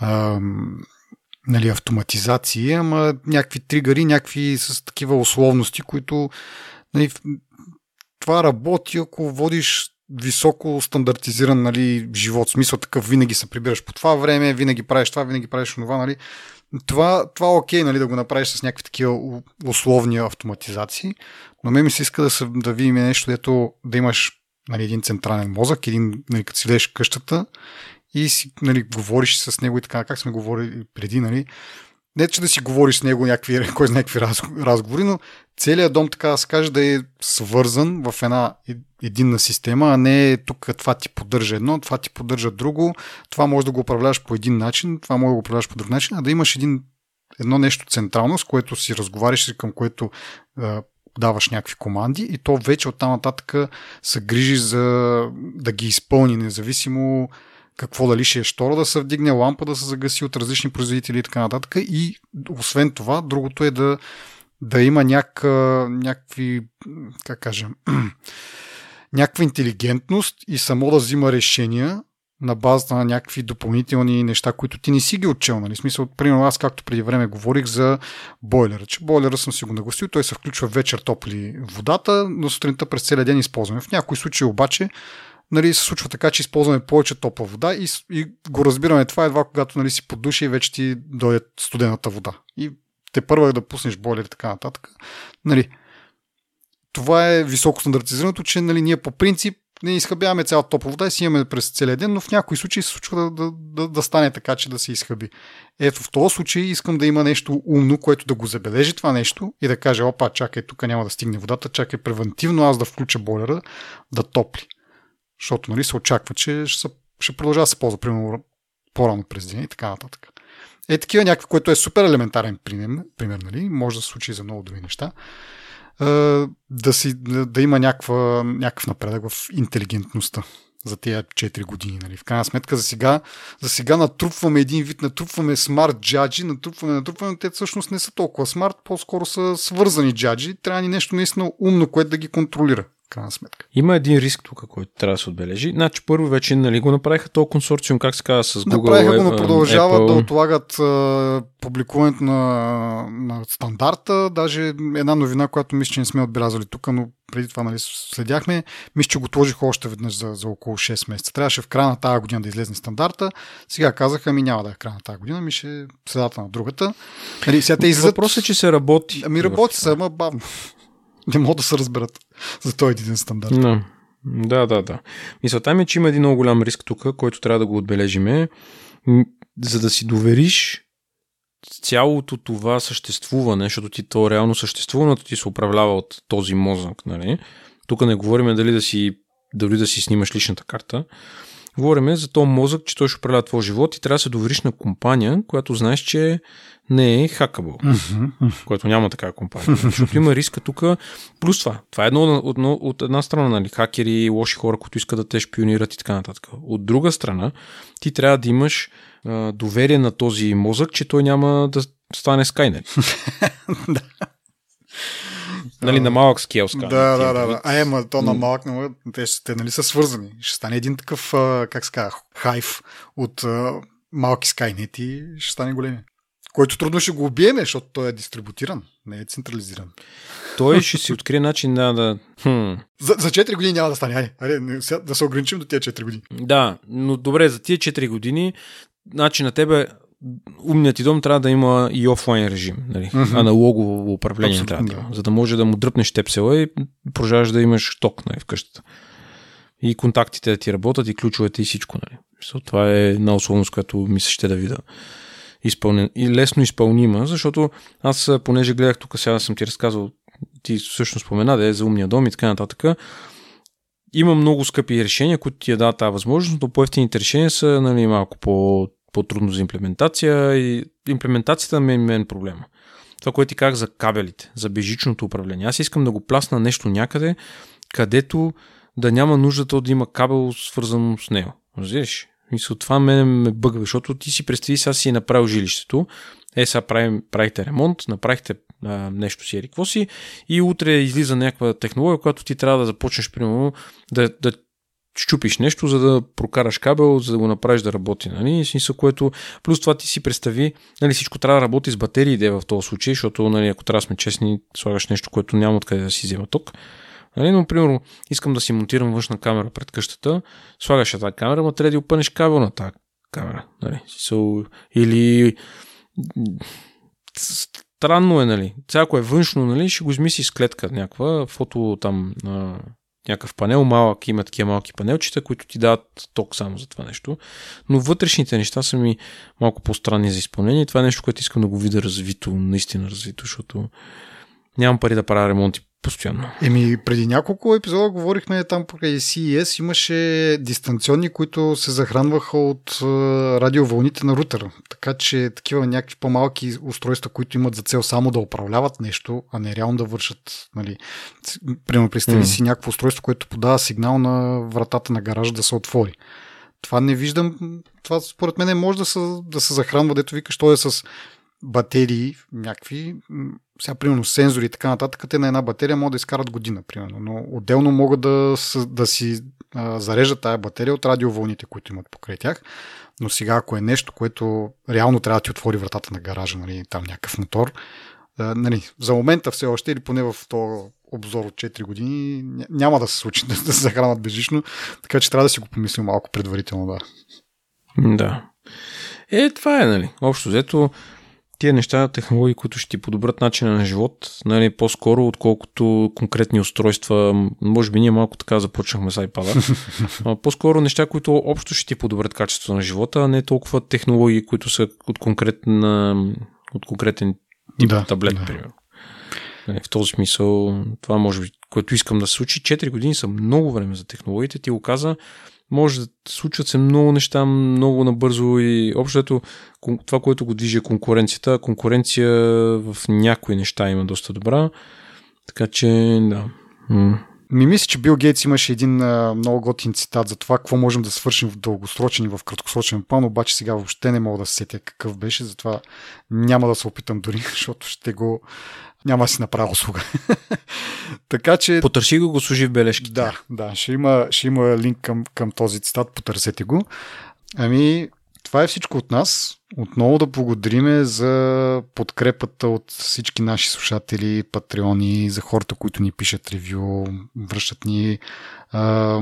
ам, нали, автоматизации, ама някакви тригъри, някакви с такива условности, които нали, това работи, ако водиш високо стандартизиран нали, живот. Смисъл такъв, винаги се прибираш по това време, винаги правиш това, винаги правиш това. Нали. Това, това е окей нали, да го направиш с някакви такива условни автоматизации, но ме ми се иска да, се, да видим нещо, дето да имаш нали, един централен мозък, един, нали, като си лежиш къщата и си нали, говориш с него и така, как сме говорили преди, нали, не че да си говориш с него някакви, кой знае някакви разговори, но целият дом, така да се каже, да е свързан в една единна система, а не тук това ти поддържа едно, това ти поддържа друго, това може да го управляваш по един начин, това може да го управляваш по друг начин, а да имаш един, едно нещо централно, с което си разговаряш и към което е, даваш някакви команди и то вече оттам нататък се грижи за да ги изпълни, независимо какво дали ще е штора да се вдигне, лампа да се загаси от различни производители и така нататък. И освен това, другото е да, да има няк, някакви, как кажем, някаква интелигентност и само да взима решения на база на някакви допълнителни неща, които ти не си ги отчел. Нали? Смисъл, примерно аз както преди време говорих за бойлера, че бойлера съм си го нагласил, той се включва вечер топли водата, но сутринта през целия ден използваме. В някои случаи обаче нали, се случва така, че използваме повече топла вода и, и го разбираме това едва когато нали, си под душа и вече ти дойде студената вода. И те първа е да пуснеш бойлер и така нататък. Нали, това е високо стандартизираното, че нали, ние по принцип не изхъбяваме цялата топла вода и си имаме през целия ден, но в някои случаи се случва да, да, да, да стане така, че да се изхъби. Ето в този случай искам да има нещо умно, което да го забележи това нещо и да каже, опа, чакай, тук няма да стигне водата, чакай превентивно аз да включа бойлера да топли. Защото нали, се очаква, че ще, ще продължава да се ползва, примерно, по-рано през деня и така нататък. Е такива някакви, което е супер елементарен пример, пример нали? може да се случи за много други неща да, си, да има някаква, някакъв напредък в интелигентността за тези 4 години. Нали. В крайна сметка за сега, за сега натрупваме един вид, натрупваме смарт джаджи, натрупваме, натрупваме, те всъщност не са толкова смарт, по-скоро са свързани джаджи. Трябва ни нещо наистина умно, което да ги контролира крайна сметка. Има един риск тук, който трябва да се отбележи. Значи първо вече нали, го направиха този консорциум, как се казва, с Google. Направиха го, но продължават Apple. да отлагат а, публикуването на, на стандарта. Даже една новина, която мисля, че не сме отбелязали тук, но преди това нали, следяхме, мисля, че го отложиха още веднъж за, за около 6 месеца. Трябваше в края на тази година да излезне стандарта. Сега казаха, ми няма да е края на тази година, ми ще е средата на другата. Нали, сега те излизат... Въпросът е, че се работи. Ами работи се, ама бавно не могат да се разберат за този един стандарт. No. Да, да, да. Мисълта ми е, че има един много голям риск тук, който трябва да го отбележиме. За да си довериш цялото това съществуване, защото ти то реално съществуването ти се управлява от този мозък, нали? Тук не говорим дали да си, дали да си снимаш личната карта. Говорим за този мозък, че той ще управлява твоя живот и трябва да се довериш на компания, която знаеш, че не е хакабъл, mm-hmm. което няма такава компания. Защото има риска тук. Плюс това. Това е едно от, от една страна, нали, хакери, лоши хора, които искат да те шпионират и така нататък. От друга страна, ти трябва да имаш а, доверие на този мозък, че той няма да стане Skynet. да. Нали, на малък скел Да, да, да, да. А, ема, то на малък, но те, те нали, са свързани. Ще стане един такъв, как се казва, хайф от малки скайнети и ще стане големи който трудно ще го убиеме, защото той е дистрибутиран, не е централизиран. Той ще си открие начин да... да... Хм. За, за 4 години няма да стане. Айде, айде да се ограничим до тия 4 години. Да, но добре, за тия 4 години, значи на тебе умният ти дом трябва да има и офлайн режим. Нали? Mm-hmm. Аналогово управление Абсолютно, трябва да има. За да може да му дръпнеш тепсела и продължаваш да имаш ток нали, в къщата. И контактите да ти работят, и ключовете, и всичко. Нали? Това е една условност, която ми се ще да видя изпълнен, и лесно изпълнима, защото аз, понеже гледах тук, сега съм ти разказал, ти всъщност спомена да е за умния дом и така нататък, има много скъпи решения, които ти я дават тази възможност, но по-ефтините решения са нали, малко по, по-трудно за имплементация и имплементацията ми е мен проблема. Това, което ти казах за кабелите, за бежичното управление. Аз искам да го пласна нещо някъде, където да няма нуждата да има кабел свързан с него. Разбираш? Мисля, това мене ме бъгва, защото ти си представи, сега си е направил жилището, е, сега правим, правихте ремонт, направихте а, нещо си, какво си, и утре излиза някаква технология, която ти трябва да започнеш, примерно, да, да щупиш нещо, за да прокараш кабел, за да го направиш да работи. Нали? Смисъл, което... Плюс това ти си представи, нали, всичко трябва да работи с батерии в този случай, защото нали, ако трябва да сме честни, слагаш нещо, което няма откъде да си взема ток. Нали? Но, примерно, искам да си монтирам външна камера пред къщата, слагаш тази камера, ма трябва да опънеш кабел на тази камера. Нали? Или странно е, нали? Сега, е външно, нали, ще го измисли с клетка някаква, фото там някакъв панел, малък, има такива малки панелчета, които ти дават ток само за това нещо. Но вътрешните неща са ми малко по-странни за изпълнение. Това е нещо, което искам да го видя развито, наистина развито, защото нямам пари да правя ремонти постоянно. Еми, преди няколко епизода говорихме там покрай CES, имаше дистанционни, които се захранваха от радиовълните на рутера. Така че такива някакви по-малки устройства, които имат за цел само да управляват нещо, а не реално да вършат. Нали. Примерно, представи mm. си някакво устройство, което подава сигнал на вратата на гаража да се отвори. Това не виждам. Това според мен може да се, да се захранва, дето викаш, то е с батерии някакви, сега примерно сензори и така нататък, те на една батерия могат да изкарат година, примерно, но отделно могат да, да си а, зареждат тая батерия от радиовълните, които имат покрай тях. Но сега, ако е нещо, което реално трябва да ти отвори вратата на гаража, нали, там някакъв мотор, а, нали, за момента все още, или поне в този обзор от 4 години, няма да се случи да, да се захранват безжично, така че трябва да си го помислим малко предварително, да. Да. Е, това е, нали. Общо взето, тия неща, технологии, които ще ти подобрят начина на живот, нали, по-скоро, отколкото конкретни устройства. Може би ние малко така започнахме с iPad. по-скоро неща, които общо ще ти подобрят качеството на живота, а не толкова технологии, които са от, конкретна, от конкретен тип да, таблет, да. примерно. Нали, в този смисъл, това може би, което искам да се случи. 4 години са много време за технологиите. Ти го каза, може да случват се много неща много набързо и общото това, което го движи е конкуренцията. Конкуренция в някои неща има доста добра. Така че, да. Ми мисля, че Бил Гейтс имаше един а, много готин цитат за това, какво можем да свършим в дългосрочен и в краткосрочен план, обаче сега въобще не мога да се сетя какъв беше, затова няма да се опитам дори, защото ще го няма да си направя услуга. така че... Потърси го, го служи в бележките. Да, да, ще има, ще има линк към, към този цитат, потърсете го. Ами, това е всичко от нас. Отново да благодариме за подкрепата от всички наши слушатели, патреони, за хората, които ни пишат ревю, връщат ни а,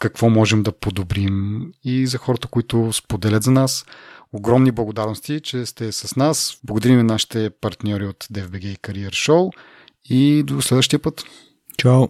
какво можем да подобрим и за хората, които споделят за нас. Огромни благодарности, че сте с нас. Благодарим на нашите партньори от DFBG Career Show и до следващия път. Чао!